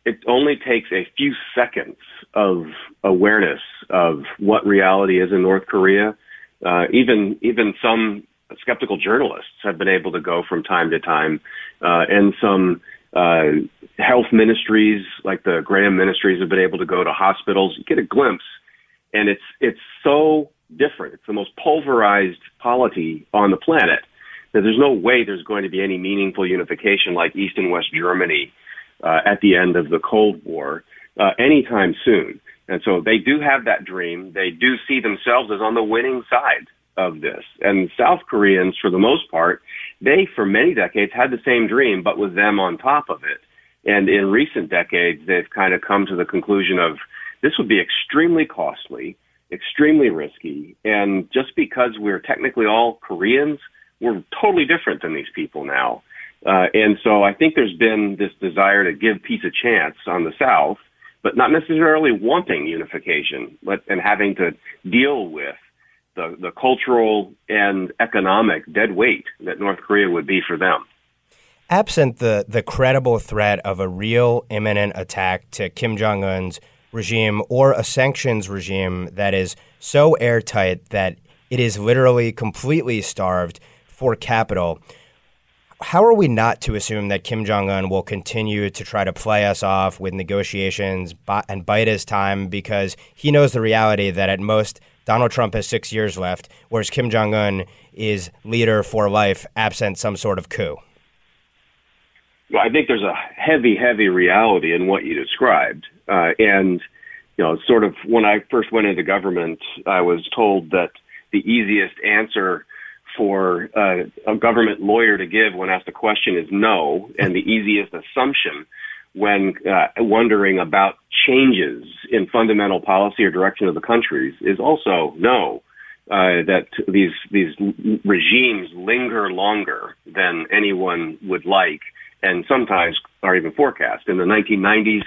it only takes a few seconds of awareness of what reality is in North Korea. Uh, even even some skeptical journalists have been able to go from time to time, uh, and some uh, health ministries like the Graham Ministries have been able to go to hospitals. You get a glimpse, and it's it's so different. It's the most pulverized polity on the planet that there's no way there's going to be any meaningful unification like East and West Germany uh, at the end of the Cold War uh, anytime soon. And so they do have that dream. They do see themselves as on the winning side of this. And South Koreans, for the most part, they, for many decades, had the same dream, but with them on top of it. And in recent decades, they've kind of come to the conclusion of this would be extremely costly, extremely risky. And just because we're technically all Koreans, we're totally different than these people now. Uh, and so I think there's been this desire to give peace a chance on the South, but not necessarily wanting unification, but and having to deal with the, the cultural and economic dead weight that North Korea would be for them. Absent the, the credible threat of a real imminent attack to Kim Jong un's regime or a sanctions regime that is so airtight that it is literally completely starved for capital, how are we not to assume that Kim Jong un will continue to try to play us off with negotiations and bite his time because he knows the reality that at most Donald Trump has six years left, whereas Kim Jong un is leader for life, absent some sort of coup? Well, I think there's a heavy, heavy reality in what you described. Uh, and, you know, sort of when I first went into government, I was told that the easiest answer for uh, a government lawyer to give when asked a question is no, and the easiest assumption when uh, wondering about changes in fundamental policy or direction of the countries is also no. Uh, that these these regimes linger longer than anyone would like, and sometimes are even forecast. In the 1990s,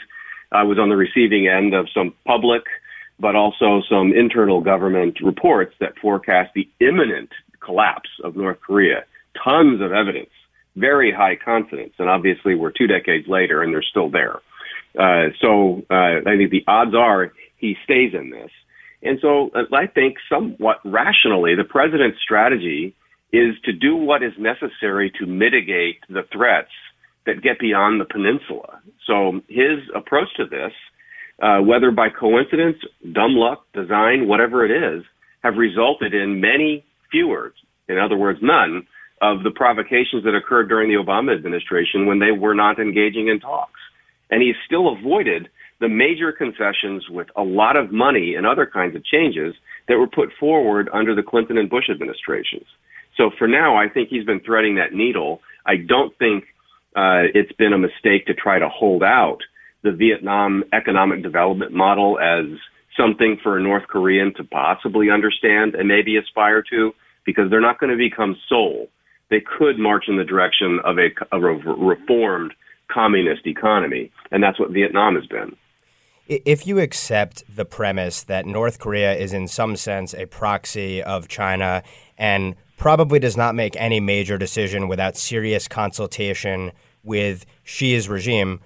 I was on the receiving end of some public, but also some internal government reports that forecast the imminent collapse of North Korea. Tons of evidence very high confidence. And obviously, we're two decades later, and they're still there. Uh, so uh, I think the odds are he stays in this. And so uh, I think somewhat rationally, the president's strategy is to do what is necessary to mitigate the threats that get beyond the peninsula. So his approach to this, uh, whether by coincidence, dumb luck, design, whatever it is, have resulted in many fewer in other words, none, of the provocations that occurred during the Obama administration when they were not engaging in talks. And he's still avoided the major concessions with a lot of money and other kinds of changes that were put forward under the Clinton and Bush administrations. So for now, I think he's been threading that needle. I don't think uh, it's been a mistake to try to hold out the Vietnam economic development model as something for a North Korean to possibly understand and maybe aspire to, because they're not going to become Seoul. They could march in the direction of a, of a reformed communist economy, and that's what Vietnam has been. If you accept the premise that North Korea is in some sense a proxy of China and probably does not make any major decision without serious consultation with Xi's regime,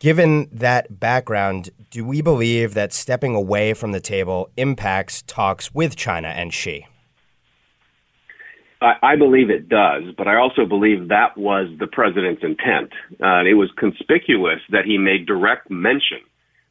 given that background, do we believe that stepping away from the table impacts talks with China and Xi? I believe it does, but I also believe that was the president's intent. Uh, it was conspicuous that he made direct mention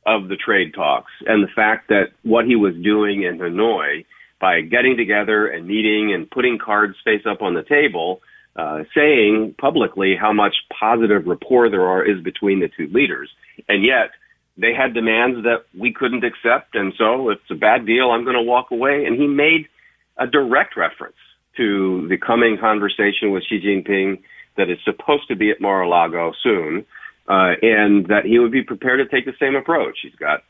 of the trade talks and the fact that what he was doing in Hanoi by getting together and meeting and putting cards face up on the table, uh, saying publicly how much positive rapport there are is between the two leaders. And yet they had demands that we couldn't accept. And so it's a bad deal, I'm going to walk away. And he made a direct reference to the coming conversation with Xi Jinping that is supposed to be at Mar-a-Lago soon, uh, and that he would be prepared to take the same approach. He's got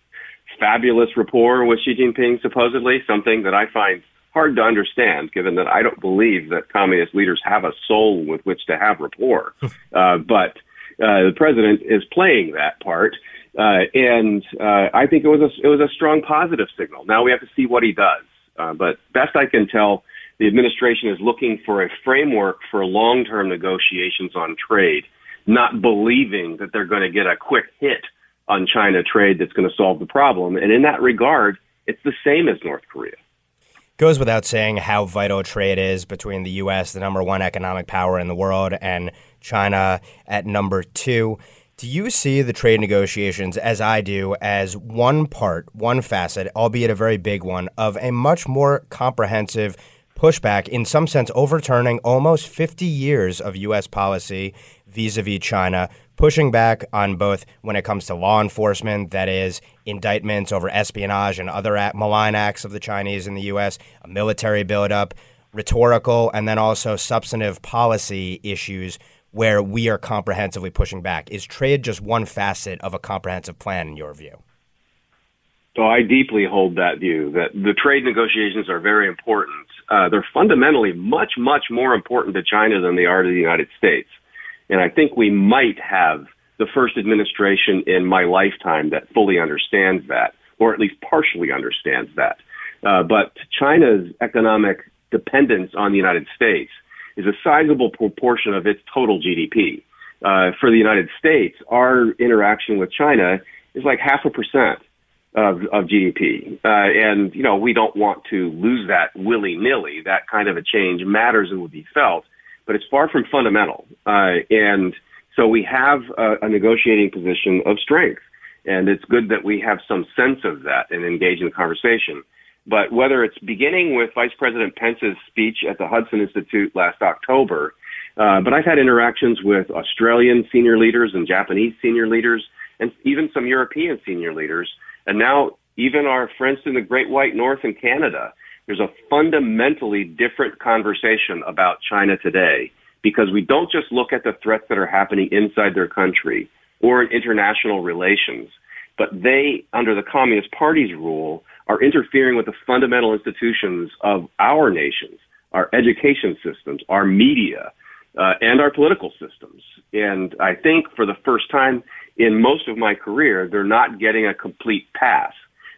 fabulous rapport with Xi Jinping, supposedly, something that I find hard to understand, given that I don't believe that communist leaders have a soul with which to have rapport. uh, but uh, the president is playing that part. Uh, and uh, I think it was a it was a strong positive signal. Now we have to see what he does. Uh, but best I can tell, the administration is looking for a framework for long-term negotiations on trade, not believing that they're going to get a quick hit on China trade that's going to solve the problem. And in that regard, it's the same as North Korea. Goes without saying how vital trade is between the U.S., the number one economic power in the world, and China at number two. Do you see the trade negotiations, as I do, as one part, one facet, albeit a very big one, of a much more comprehensive pushback, in some sense, overturning almost 50 years of U.S. policy vis a vis China, pushing back on both when it comes to law enforcement, that is, indictments over espionage and other malign acts of the Chinese in the U.S., a military buildup, rhetorical, and then also substantive policy issues where we are comprehensively pushing back. Is trade just one facet of a comprehensive plan, in your view? So I deeply hold that view that the trade negotiations are very important. Uh, they're fundamentally much, much more important to China than they are to the United States. And I think we might have the first administration in my lifetime that fully understands that, or at least partially understands that. Uh, but China's economic dependence on the United States is a sizable proportion of its total GDP. Uh, for the United States, our interaction with China is like half a percent of, of GDP. Uh, and, you know, we don't want to lose that willy nilly. That kind of a change matters and will be felt, but it's far from fundamental. Uh, and so we have a, a negotiating position of strength. And it's good that we have some sense of that and engage in the conversation. But whether it's beginning with Vice President Pence's speech at the Hudson Institute last October, uh, but I've had interactions with Australian senior leaders and Japanese senior leaders and even some European senior leaders and now even our friends in the Great White North in Canada, there's a fundamentally different conversation about China today because we don't just look at the threats that are happening inside their country or in international relations, but they, under the Communist Party's rule, are interfering with the fundamental institutions of our nations, our education systems, our media, uh, and our political systems. And I think for the first time in most of my career, they're not getting a complete pass.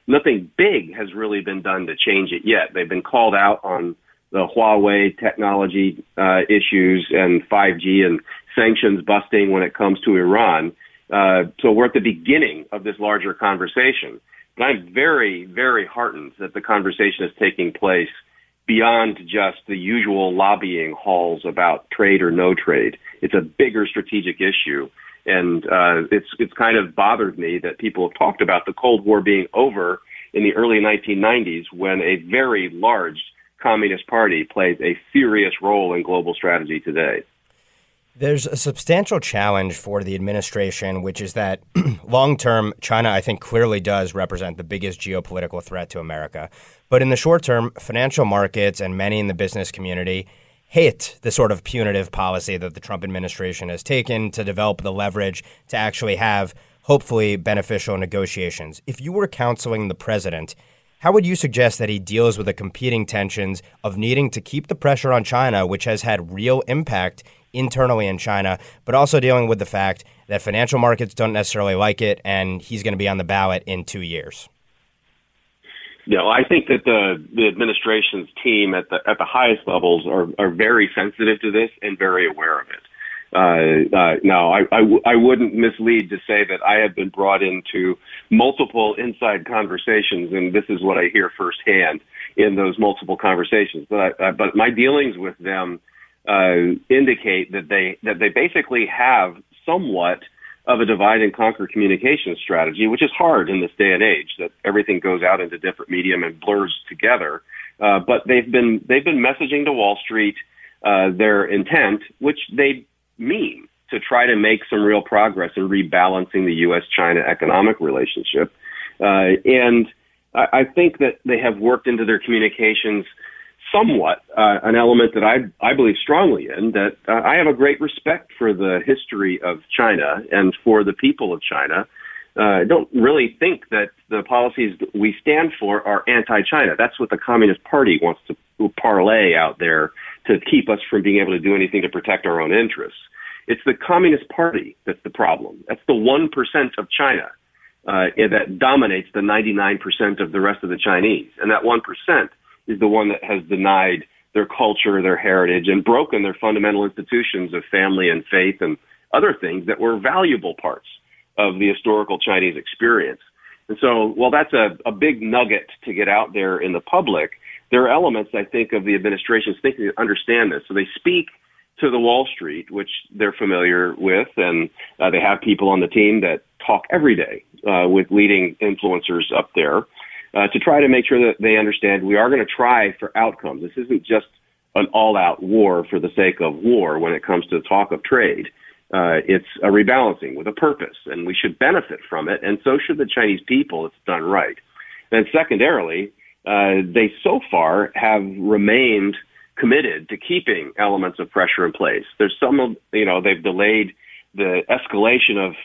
Nothing big has really been done to change it yet. They've been called out on the Huawei technology uh, issues and 5G and sanctions busting when it comes to Iran. Uh, so we're at the beginning of this larger conversation. But I'm very, very heartened that the conversation is taking place beyond just the usual lobbying halls about trade or no trade. It's a bigger strategic issue. And uh, it's it's kind of bothered me that people have talked about the Cold War being over in the early 1990s when a very large Communist Party plays a serious role in global strategy today. There's a substantial challenge for the administration, which is that long term, China, I think, clearly does represent the biggest geopolitical threat to America. But in the short term, financial markets and many in the business community hate the sort of punitive policy that the Trump administration has taken to develop the leverage to actually have hopefully beneficial negotiations. If you were counseling the president, how would you suggest that he deals with the competing tensions of needing to keep the pressure on China, which has had real impact internally in China, but also dealing with the fact that financial markets don't necessarily like it and he's going to be on the ballot in two years? Know, I think that the the administration's team at the at the highest levels are are very sensitive to this and very aware of it. Uh, uh, no, I, I, w- I wouldn't mislead to say that I have been brought into multiple inside conversations, and this is what I hear firsthand in those multiple conversations. But I, uh, but my dealings with them uh, indicate that they that they basically have somewhat of a divide and conquer communication strategy, which is hard in this day and age that everything goes out into different medium and blurs together. Uh, but they've been they've been messaging to Wall Street uh, their intent, which they mean to try to make some real progress in rebalancing the U.S.-China economic relationship. Uh, and I, I think that they have worked into their communications somewhat uh, an element that I, I believe strongly in that uh, I have a great respect for the history of China and for the people of China. Uh, I don't really think that the policies that we stand for are anti-China. That's what the Communist Party wants to parlay out there to keep us from being able to do anything to protect our own interests. It's the Communist Party that's the problem. That's the 1% of China uh, that dominates the 99% of the rest of the Chinese. And that 1% is the one that has denied their culture, their heritage, and broken their fundamental institutions of family and faith and other things that were valuable parts of the historical Chinese experience. And so, while that's a, a big nugget to get out there in the public, there are elements, I think, of the administration's thinking to understand this. So they speak to the Wall Street, which they're familiar with, and uh, they have people on the team that talk every day uh, with leading influencers up there uh, to try to make sure that they understand we are going to try for outcomes. This isn't just an all-out war for the sake of war when it comes to the talk of trade. Uh, it's a rebalancing with a purpose, and we should benefit from it, and so should the Chinese people if it's done right. And secondarily, uh, they so far have remained committed to keeping elements of pressure in place. There's some, you know, they've delayed the escalation of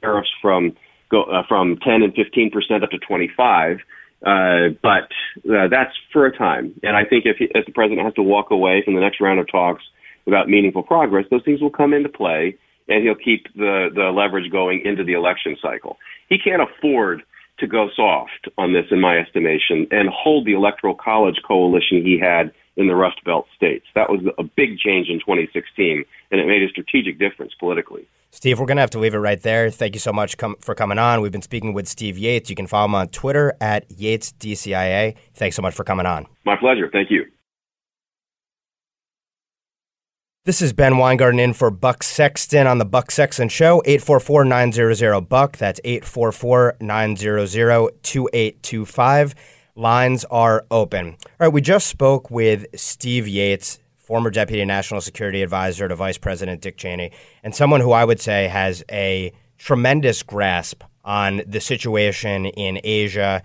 tariffs from go uh, from 10 and 15 percent up to 25. Uh, but uh, that's for a time. And I think if, if the president has to walk away from the next round of talks without meaningful progress, those things will come into play, and he'll keep the the leverage going into the election cycle. He can't afford to go soft on this, in my estimation, and hold the electoral college coalition he had in the Rust Belt states. That was a big change in 2016, and it made a strategic difference politically. Steve, we're going to have to leave it right there. Thank you so much com- for coming on. We've been speaking with Steve Yates. You can follow him on Twitter at YatesDCIA. Thanks so much for coming on. My pleasure. Thank you. This is Ben Weingarten in for Buck Sexton on the Buck Sexton Show, 844-900-BUCK. That's 844-900-2825. Lines are open. All right, we just spoke with Steve Yates, former Deputy National Security Advisor to Vice President Dick Cheney, and someone who I would say has a tremendous grasp on the situation in Asia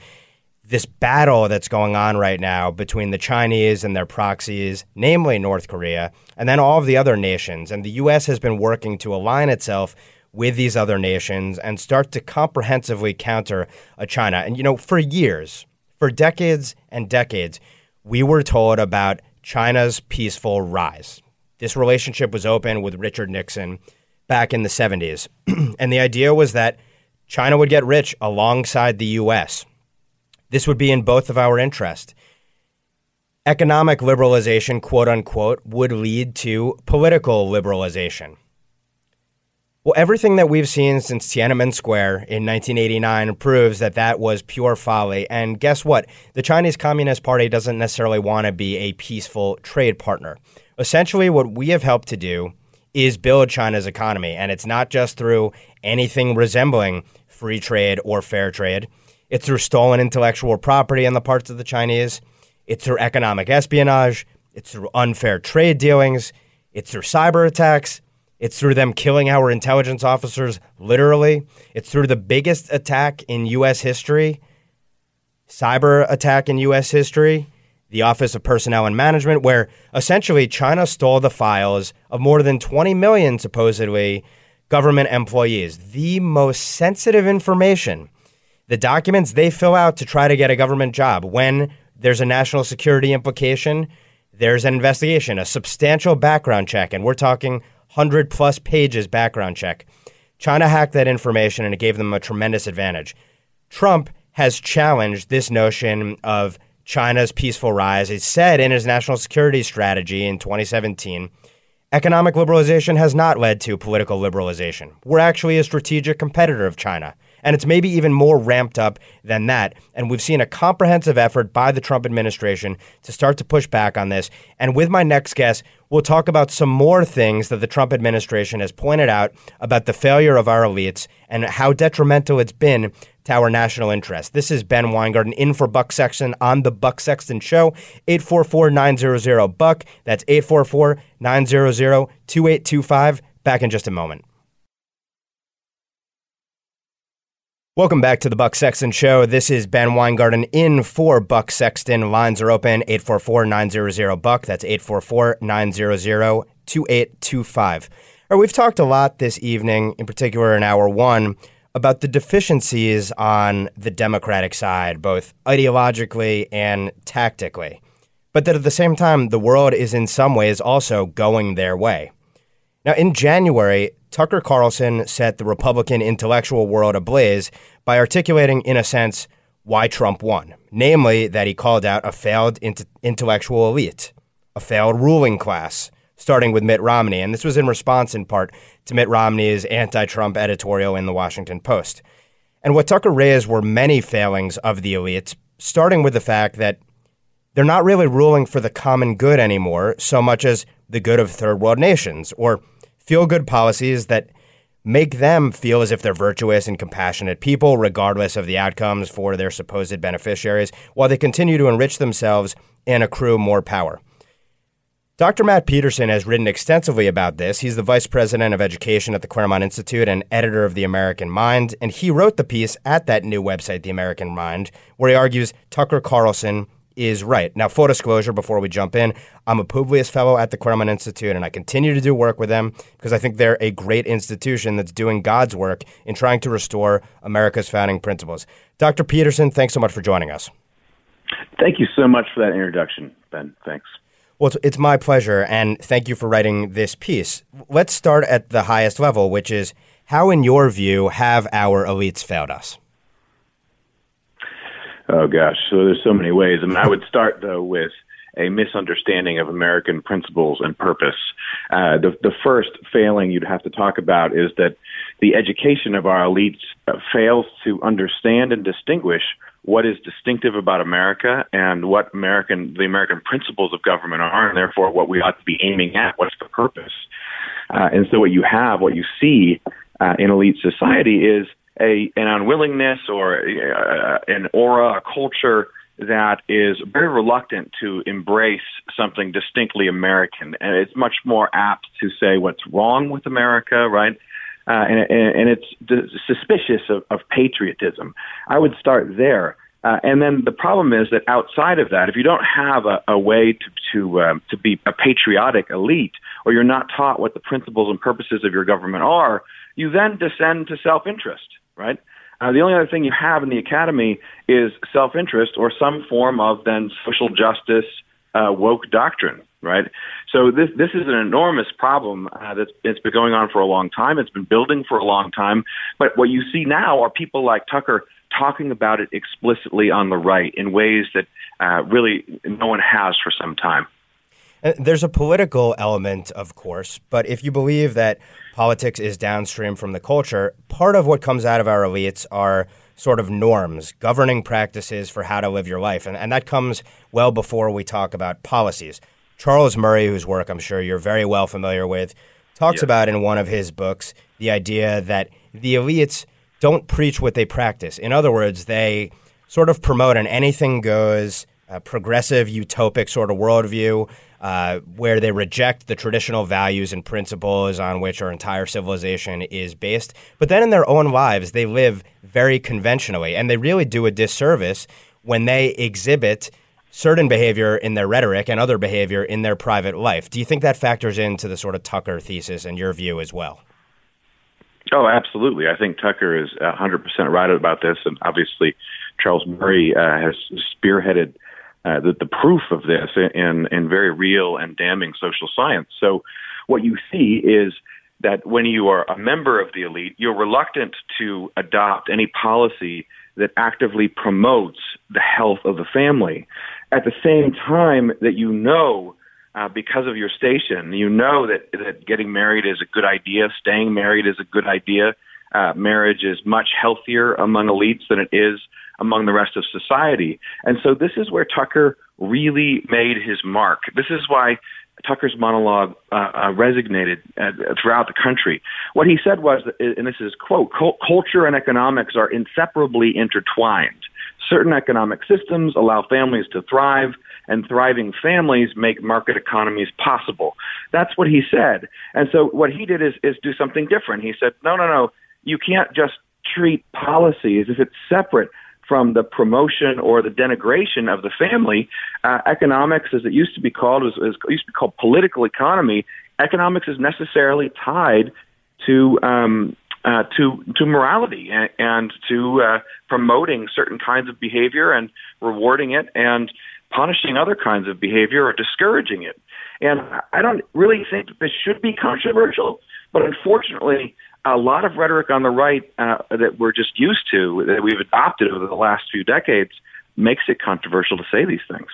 this battle that's going on right now between the Chinese and their proxies, namely North Korea, and then all of the other nations. And the U.S. has been working to align itself with these other nations and start to comprehensively counter a China. And, you know, for years, for decades and decades, we were told about China's peaceful rise. This relationship was open with Richard Nixon back in the 70s. and the idea was that China would get rich alongside the U.S. This would be in both of our interest. Economic liberalization, quote unquote, would lead to political liberalization. Well, everything that we've seen since Tiananmen Square in 1989 proves that that was pure folly. And guess what? The Chinese Communist Party doesn't necessarily want to be a peaceful trade partner. Essentially, what we have helped to do is build China's economy. And it's not just through anything resembling free trade or fair trade. It's through stolen intellectual property on the parts of the Chinese. It's through economic espionage, it's through unfair trade dealings, it's through cyber attacks, it's through them killing our intelligence officers, literally. It's through the biggest attack in U.S. history, cyber attack in U.S. history, the Office of Personnel and Management, where essentially China stole the files of more than 20 million, supposedly, government employees. The most sensitive information, the documents they fill out to try to get a government job. When there's a national security implication, there's an investigation, a substantial background check, and we're talking 100 plus pages background check. China hacked that information and it gave them a tremendous advantage. Trump has challenged this notion of China's peaceful rise. He said in his national security strategy in 2017 economic liberalization has not led to political liberalization. We're actually a strategic competitor of China. And it's maybe even more ramped up than that. And we've seen a comprehensive effort by the Trump administration to start to push back on this. And with my next guest, we'll talk about some more things that the Trump administration has pointed out about the failure of our elites and how detrimental it's been to our national interest. This is Ben Weingarten in for Buck Sexton on the Buck Sexton Show. 844-900-BUCK. That's 844-900-2825. Back in just a moment. Welcome back to the Buck Sexton Show. This is Ben Weingarten in for Buck Sexton. Lines are open 844 900 Buck. That's 844 900 2825. We've talked a lot this evening, in particular in hour one, about the deficiencies on the Democratic side, both ideologically and tactically. But that at the same time, the world is in some ways also going their way. Now, in January, Tucker Carlson set the Republican intellectual world ablaze by articulating, in a sense, why Trump won. Namely, that he called out a failed int- intellectual elite, a failed ruling class, starting with Mitt Romney. And this was in response, in part, to Mitt Romney's anti Trump editorial in the Washington Post. And what Tucker raised were many failings of the elites, starting with the fact that they're not really ruling for the common good anymore, so much as the good of third world nations or feel good policies that make them feel as if they're virtuous and compassionate people, regardless of the outcomes for their supposed beneficiaries, while they continue to enrich themselves and accrue more power. Dr. Matt Peterson has written extensively about this. He's the vice president of education at the Claremont Institute and editor of The American Mind. And he wrote the piece at that new website, The American Mind, where he argues Tucker Carlson is right. Now, full disclosure before we jump in, I'm a Publius Fellow at the Claremont Institute, and I continue to do work with them because I think they're a great institution that's doing God's work in trying to restore America's founding principles. Dr. Peterson, thanks so much for joining us. Thank you so much for that introduction, Ben. Thanks. Well, it's my pleasure, and thank you for writing this piece. Let's start at the highest level, which is how, in your view, have our elites failed us? Oh gosh, so there's so many ways. I mean, I would start though with a misunderstanding of American principles and purpose. Uh, the the first failing you'd have to talk about is that the education of our elites uh, fails to understand and distinguish what is distinctive about America and what American the American principles of government are, and therefore what we ought to be aiming at. What's the purpose? Uh, and so what you have, what you see uh, in elite society is a an unwillingness or an aura, a culture that is very reluctant to embrace something distinctly American, and it's much more apt to say what's wrong with America, right? Uh, and, and, it's suspicious of, of patriotism. I would start there. Uh, and then the problem is that outside of that, if you don't have a, a way to to um, to be a patriotic elite, or you're not taught what the principles and purposes of your government are, you then descend to self-interest right? Uh, the only other thing you have in the academy is self interest or some form of then social justice uh, woke doctrine, right? So this this is an enormous problem uh, that's it's been going on for a long time. It's been building for a long time. But what you see now are people like Tucker talking about it explicitly on the right in ways that uh, really no one has for some time. There's a political element, of course, but if you believe that politics is downstream from the culture, part of what comes out of our elites are sort of norms, governing practices for how to live your life. And, and that comes well before we talk about policies. Charles Murray, whose work I'm sure you're very well familiar with, talks about in one of his books the idea that the elites don't preach what they practice. In other words, they sort of promote an anything goes a progressive, utopic sort of worldview uh, where they reject the traditional values and principles on which our entire civilization is based. But then in their own lives, they live very conventionally, and they really do a disservice when they exhibit certain behavior in their rhetoric and other behavior in their private life. Do you think that factors into the sort of Tucker thesis and your view as well? Oh, absolutely. I think Tucker is 100% right about this, and obviously Charles Murray uh, has spearheaded uh, the, the proof of this in, in very real and damning social science. So, what you see is that when you are a member of the elite, you're reluctant to adopt any policy that actively promotes the health of the family. At the same time that you know, uh, because of your station, you know that, that getting married is a good idea, staying married is a good idea. Uh, marriage is much healthier among elites than it is among the rest of society. And so this is where Tucker really made his mark. This is why Tucker's monologue uh, uh, resonated uh, throughout the country. What he said was, and this is quote, culture and economics are inseparably intertwined. Certain economic systems allow families to thrive, and thriving families make market economies possible. That's what he said. And so what he did is, is do something different. He said, no, no, no, you can't just treat policy as if it's separate from the promotion or the denigration of the family. Uh, economics, as it used to be called, was, was used to be called political economy. Economics is necessarily tied to um, uh, to to morality and, and to uh, promoting certain kinds of behavior and rewarding it and punishing other kinds of behavior or discouraging it. And I don't really think this should be controversial, but unfortunately, a lot of rhetoric on the right uh, that we're just used to, that we've adopted over the last few decades, makes it controversial to say these things.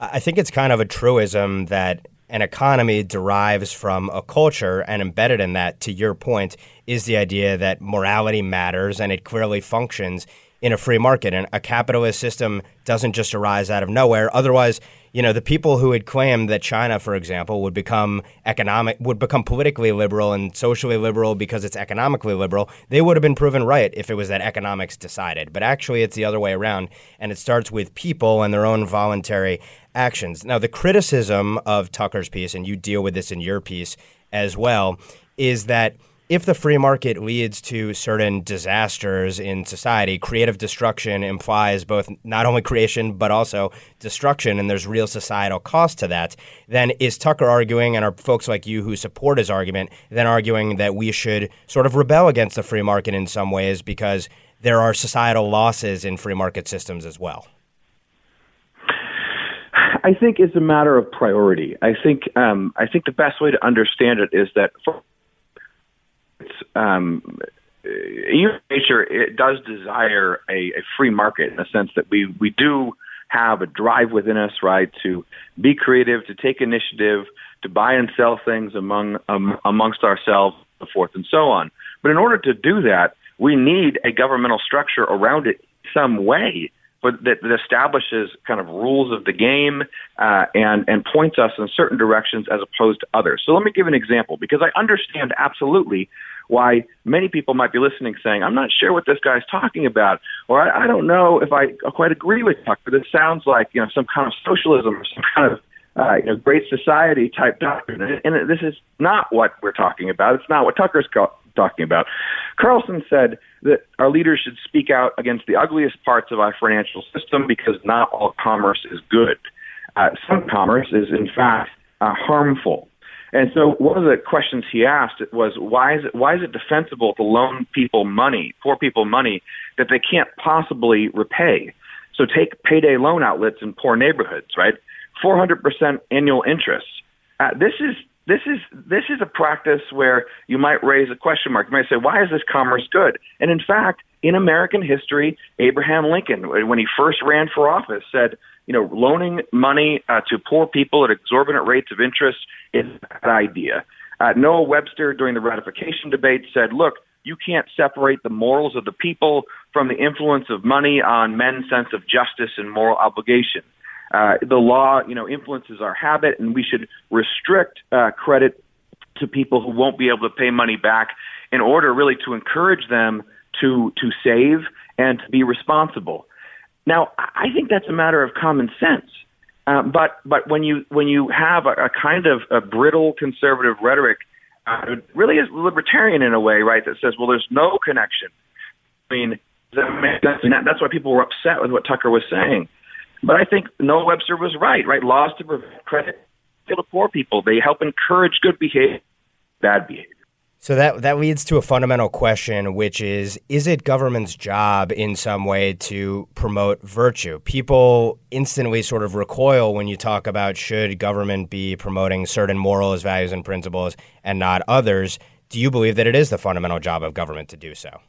I think it's kind of a truism that an economy derives from a culture, and embedded in that, to your point, is the idea that morality matters and it clearly functions in a free market. And a capitalist system doesn't just arise out of nowhere. Otherwise, you know, the people who had claimed that China, for example, would become economic, would become politically liberal and socially liberal because it's economically liberal, they would have been proven right if it was that economics decided. But actually, it's the other way around, and it starts with people and their own voluntary actions. Now, the criticism of Tucker's piece, and you deal with this in your piece as well, is that if the free market leads to certain disasters in society, creative destruction implies both not only creation but also destruction, and there's real societal cost to that. Then is Tucker arguing, and are folks like you who support his argument, then arguing that we should sort of rebel against the free market in some ways because there are societal losses in free market systems as well? I think it's a matter of priority. I think um, I think the best way to understand it is that for um, human nature it does desire a, a free market in the sense that we we do have a drive within us, right, to be creative, to take initiative, to buy and sell things among um, amongst ourselves, so forth and so on. But in order to do that, we need a governmental structure around it some way but that, that establishes kind of rules of the game uh, and and points us in certain directions as opposed to others. So let me give an example because I understand absolutely why many people might be listening saying, I'm not sure what this guy's talking about, or I, I don't know if I quite agree with Tucker. This sounds like you know some kind of socialism or some kind of uh, you know great society type doctrine, and, this is not what we're talking about. It's not what Tucker's talking about. Carlson said that our leaders should speak out against the ugliest parts of our financial system because not all commerce is good. Uh, some commerce is, in fact, uh, harmful. And so one of the questions he asked was why is it why is it defensible to loan people money, poor people money that they can't possibly repay? So take payday loan outlets in poor neighborhoods, right? 400% annual interest. Uh, this is this is this is a practice where you might raise a question mark. You might say, "Why is this commerce good?" And in fact, in American history, Abraham Lincoln, when he first ran for office, said, "You know, loaning money uh, to poor people at exorbitant rates of interest is a bad idea." Uh, Noah Webster, during the ratification debate, said, "Look." You can't separate the morals of the people from the influence of money on men's sense of justice and moral obligation. Uh, the law, you know, influences our habit, and we should restrict uh, credit to people who won't be able to pay money back in order really to encourage them to to save and to be responsible. Now, I think that's a matter of common sense. Uh, but but when you when you have a, a kind of a brittle conservative rhetoric, uh, really is libertarian in a way, right? That says, well, there's no connection. I mean, that, that's why people were upset with what Tucker was saying. But I think Noah Webster was right, right? Laws to prevent credit to poor people. They help encourage good behavior, bad behavior. So that that leads to a fundamental question, which is: Is it government's job in some way to promote virtue? People instantly sort of recoil when you talk about should government be promoting certain morals, values, and principles, and not others. Do you believe that it is the fundamental job of government to do so?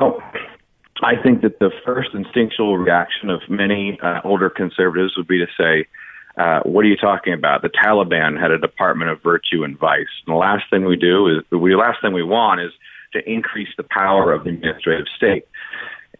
Well, I think that the first instinctual reaction of many uh, older conservatives would be to say uh, what are you talking about? The Taliban had a Department of Virtue and Vice. And the last thing we do is the last thing we want is to increase the power of the administrative state.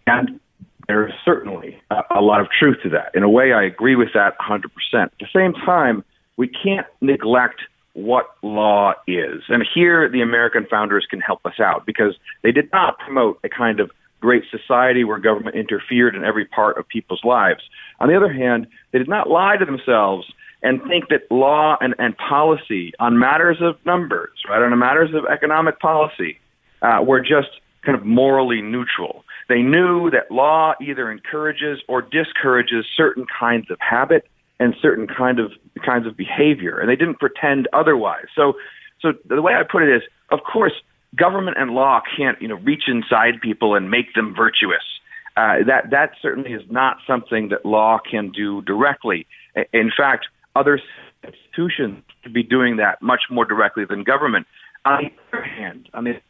And there is certainly a, a lot of truth to that. In a way, I agree with that 100%. At the same time, we can't neglect what law is. And here, the American founders can help us out because they did not promote a kind of great society where government interfered in every part of people's lives. On the other hand, they did not lie to themselves and think that law and, and policy on matters of numbers, right, on matters of economic policy, uh, were just kind of morally neutral. They knew that law either encourages or discourages certain kinds of habit and certain kind of kinds of behavior, and they didn't pretend otherwise. So, so the way I put it is, of course, government and law can't, you know, reach inside people and make them virtuous. Uh, that that certainly is not something that law can do directly. In fact, other institutions could be doing that much more directly than government. On the other hand, I mean,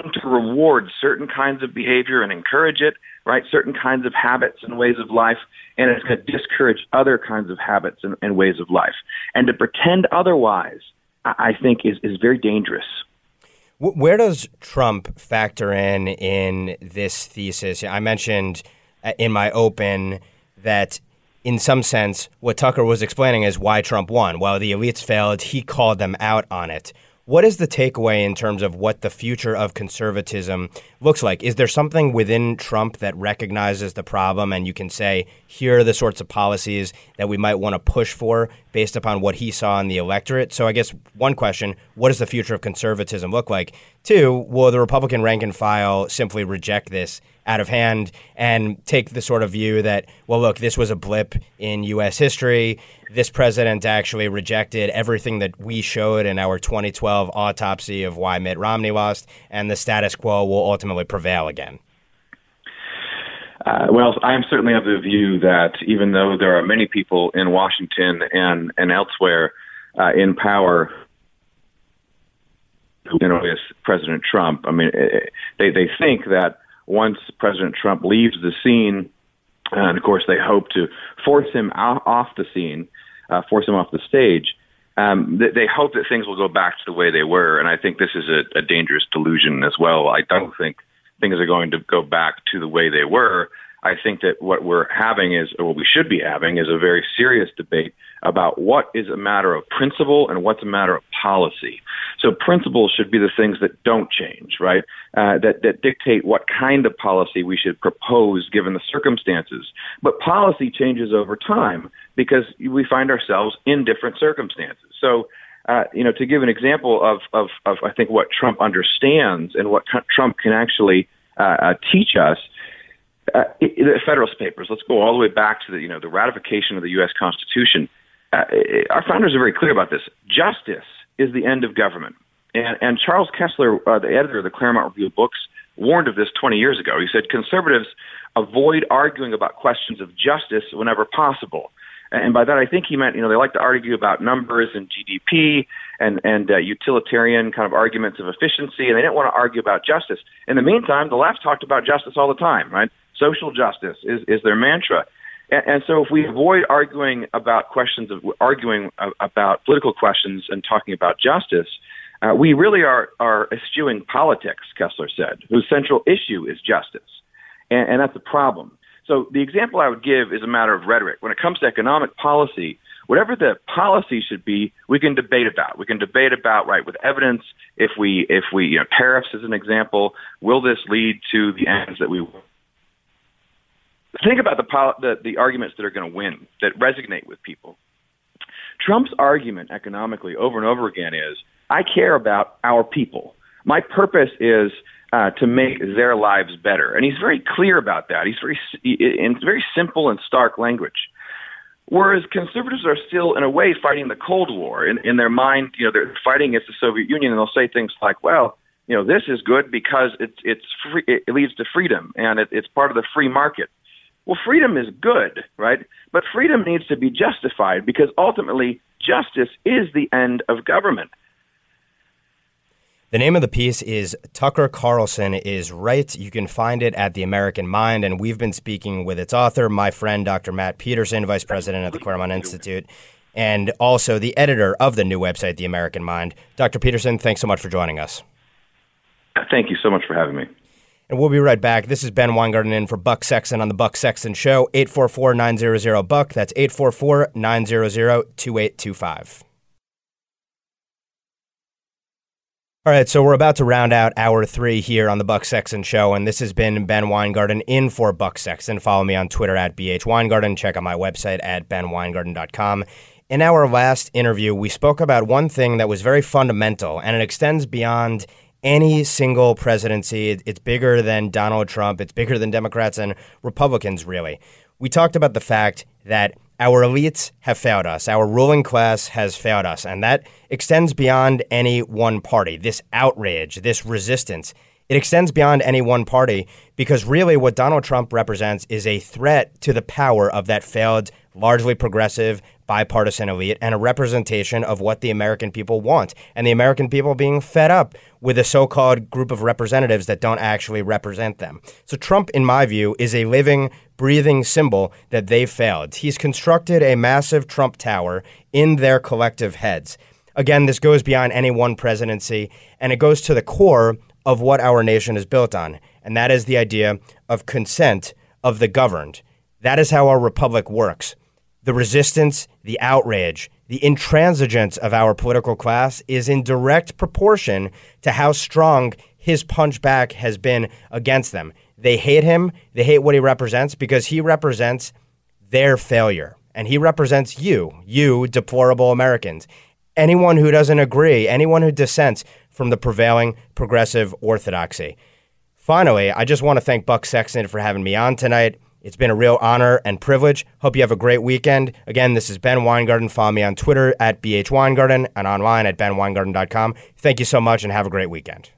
to reward certain kinds of behavior and encourage it, right? Certain kinds of habits and ways of life, and it's going to discourage other kinds of habits and, and ways of life. And to pretend otherwise, I think, is is very dangerous. Where does Trump factor in in this thesis? I mentioned uh, in my open that in some sense, what Tucker was explaining is why Trump won. While the elites failed, he called them out on it. What is the takeaway in terms of what the future of conservatism looks like? Is there something within Trump that recognizes the problem and you can say, here are the sorts of policies that we might want to push for based upon what he saw in the electorate? So, I guess one question what does the future of conservatism look like? Two, will the Republican rank and file simply reject this out of hand and take the sort of view that, well, look, this was a blip in U.S. history. This president actually rejected everything that we showed in our 2012 autopsy of why Mitt Romney lost, and the status quo will ultimately prevail again. Uh, well, I'm certainly of the view that even though there are many people in Washington and, and elsewhere uh, in power you know, is President Trump, I mean, they, they think that once President Trump leaves the scene, and of course they hope to force him out, off the scene, uh, force him off the stage. Um, they, they hope that things will go back to the way they were, and I think this is a, a dangerous delusion as well. I don't think things are going to go back to the way they were. I think that what we're having is, or what we should be having, is a very serious debate about what is a matter of principle and what's a matter of policy. So principles should be the things that don't change, right? Uh, that that dictate what kind of policy we should propose given the circumstances. But policy changes over time because we find ourselves in different circumstances. So. Uh, you know, to give an example of, of, of, I think what Trump understands and what Trump can actually uh, uh, teach us, uh, the Federalist Papers. Let's go all the way back to the you know the ratification of the U.S. Constitution. Uh, our founders are very clear about this. Justice is the end of government, and, and Charles Kesler, uh, the editor of the Claremont Review of Books, warned of this 20 years ago. He said conservatives avoid arguing about questions of justice whenever possible. And by that, I think he meant, you know, they like to argue about numbers and GDP and and uh, utilitarian kind of arguments of efficiency, and they didn't want to argue about justice. In the meantime, the left talked about justice all the time, right? Social justice is, is their mantra. And, and so if we avoid arguing about questions of arguing about political questions and talking about justice, uh, we really are, are eschewing politics, Kesler said, whose central issue is justice. And, and that's a problem. So the example I would give is a matter of rhetoric. When it comes to economic policy, whatever the policy should be, we can debate about. We can debate about right with evidence. If we if we you know tariffs as an example, will this lead to the ends that we want? Think about the, the, the arguments that are going to win, that resonate with people. Trump's argument economically over and over again is I care about our people. My purpose is uh, to make their lives better. And he's very clear about that. He's very, in very simple and stark language. Whereas conservatives are still, in a way, fighting the Cold War. In, in their mind, you know, they're fighting against the Soviet Union, and they'll say things like, well, you know, this is good because it's, it's free, it leads to freedom, and it, it's part of the free market. Well, freedom is good, right? But freedom needs to be justified because ultimately justice is the end of government. The name of the piece is Tucker Carlson is Right. You can find it at The American Mind, and we've been speaking with its author, my friend Dr. Matt Peterson, Vice President at the Claremont Institute, and also the editor of the new website, The American Mind. Dr. Peterson, thanks so much for joining us. Thank you so much for having me. And we'll be right back. This is Ben Weingarten in for Buck Sexton on the Buck Sexton Show, 844 900 Buck. That's 844 900 2825. All right, so we're about to round out hour three here on the Buck Sexton Show, and this has been Ben Weingarten in for Buck Sexton. Follow me on Twitter at BH Weingarten. Check out my website at benweingarten.com. In our last interview, we spoke about one thing that was very fundamental, and it extends beyond any single presidency. It's bigger than Donald Trump. It's bigger than Democrats and Republicans, really. We talked about the fact that our elites have failed us. Our ruling class has failed us. And that extends beyond any one party. This outrage, this resistance, it extends beyond any one party because really what Donald Trump represents is a threat to the power of that failed, largely progressive, bipartisan elite and a representation of what the American people want. And the American people being fed up with a so called group of representatives that don't actually represent them. So, Trump, in my view, is a living, breathing symbol that they failed. He's constructed a massive Trump tower in their collective heads. Again, this goes beyond any one presidency, and it goes to the core of what our nation is built on, and that is the idea of consent of the governed. That is how our republic works. The resistance, the outrage, the intransigence of our political class is in direct proportion to how strong his punchback has been against them. They hate him, they hate what he represents because he represents their failure. And he represents you, you deplorable Americans. Anyone who doesn't agree, anyone who dissents from the prevailing progressive orthodoxy. Finally, I just want to thank Buck Sexton for having me on tonight. It's been a real honor and privilege. Hope you have a great weekend. Again, this is Ben Weingarten. Follow me on Twitter at BH Weingarten and online at benweingarten.com. Thank you so much and have a great weekend.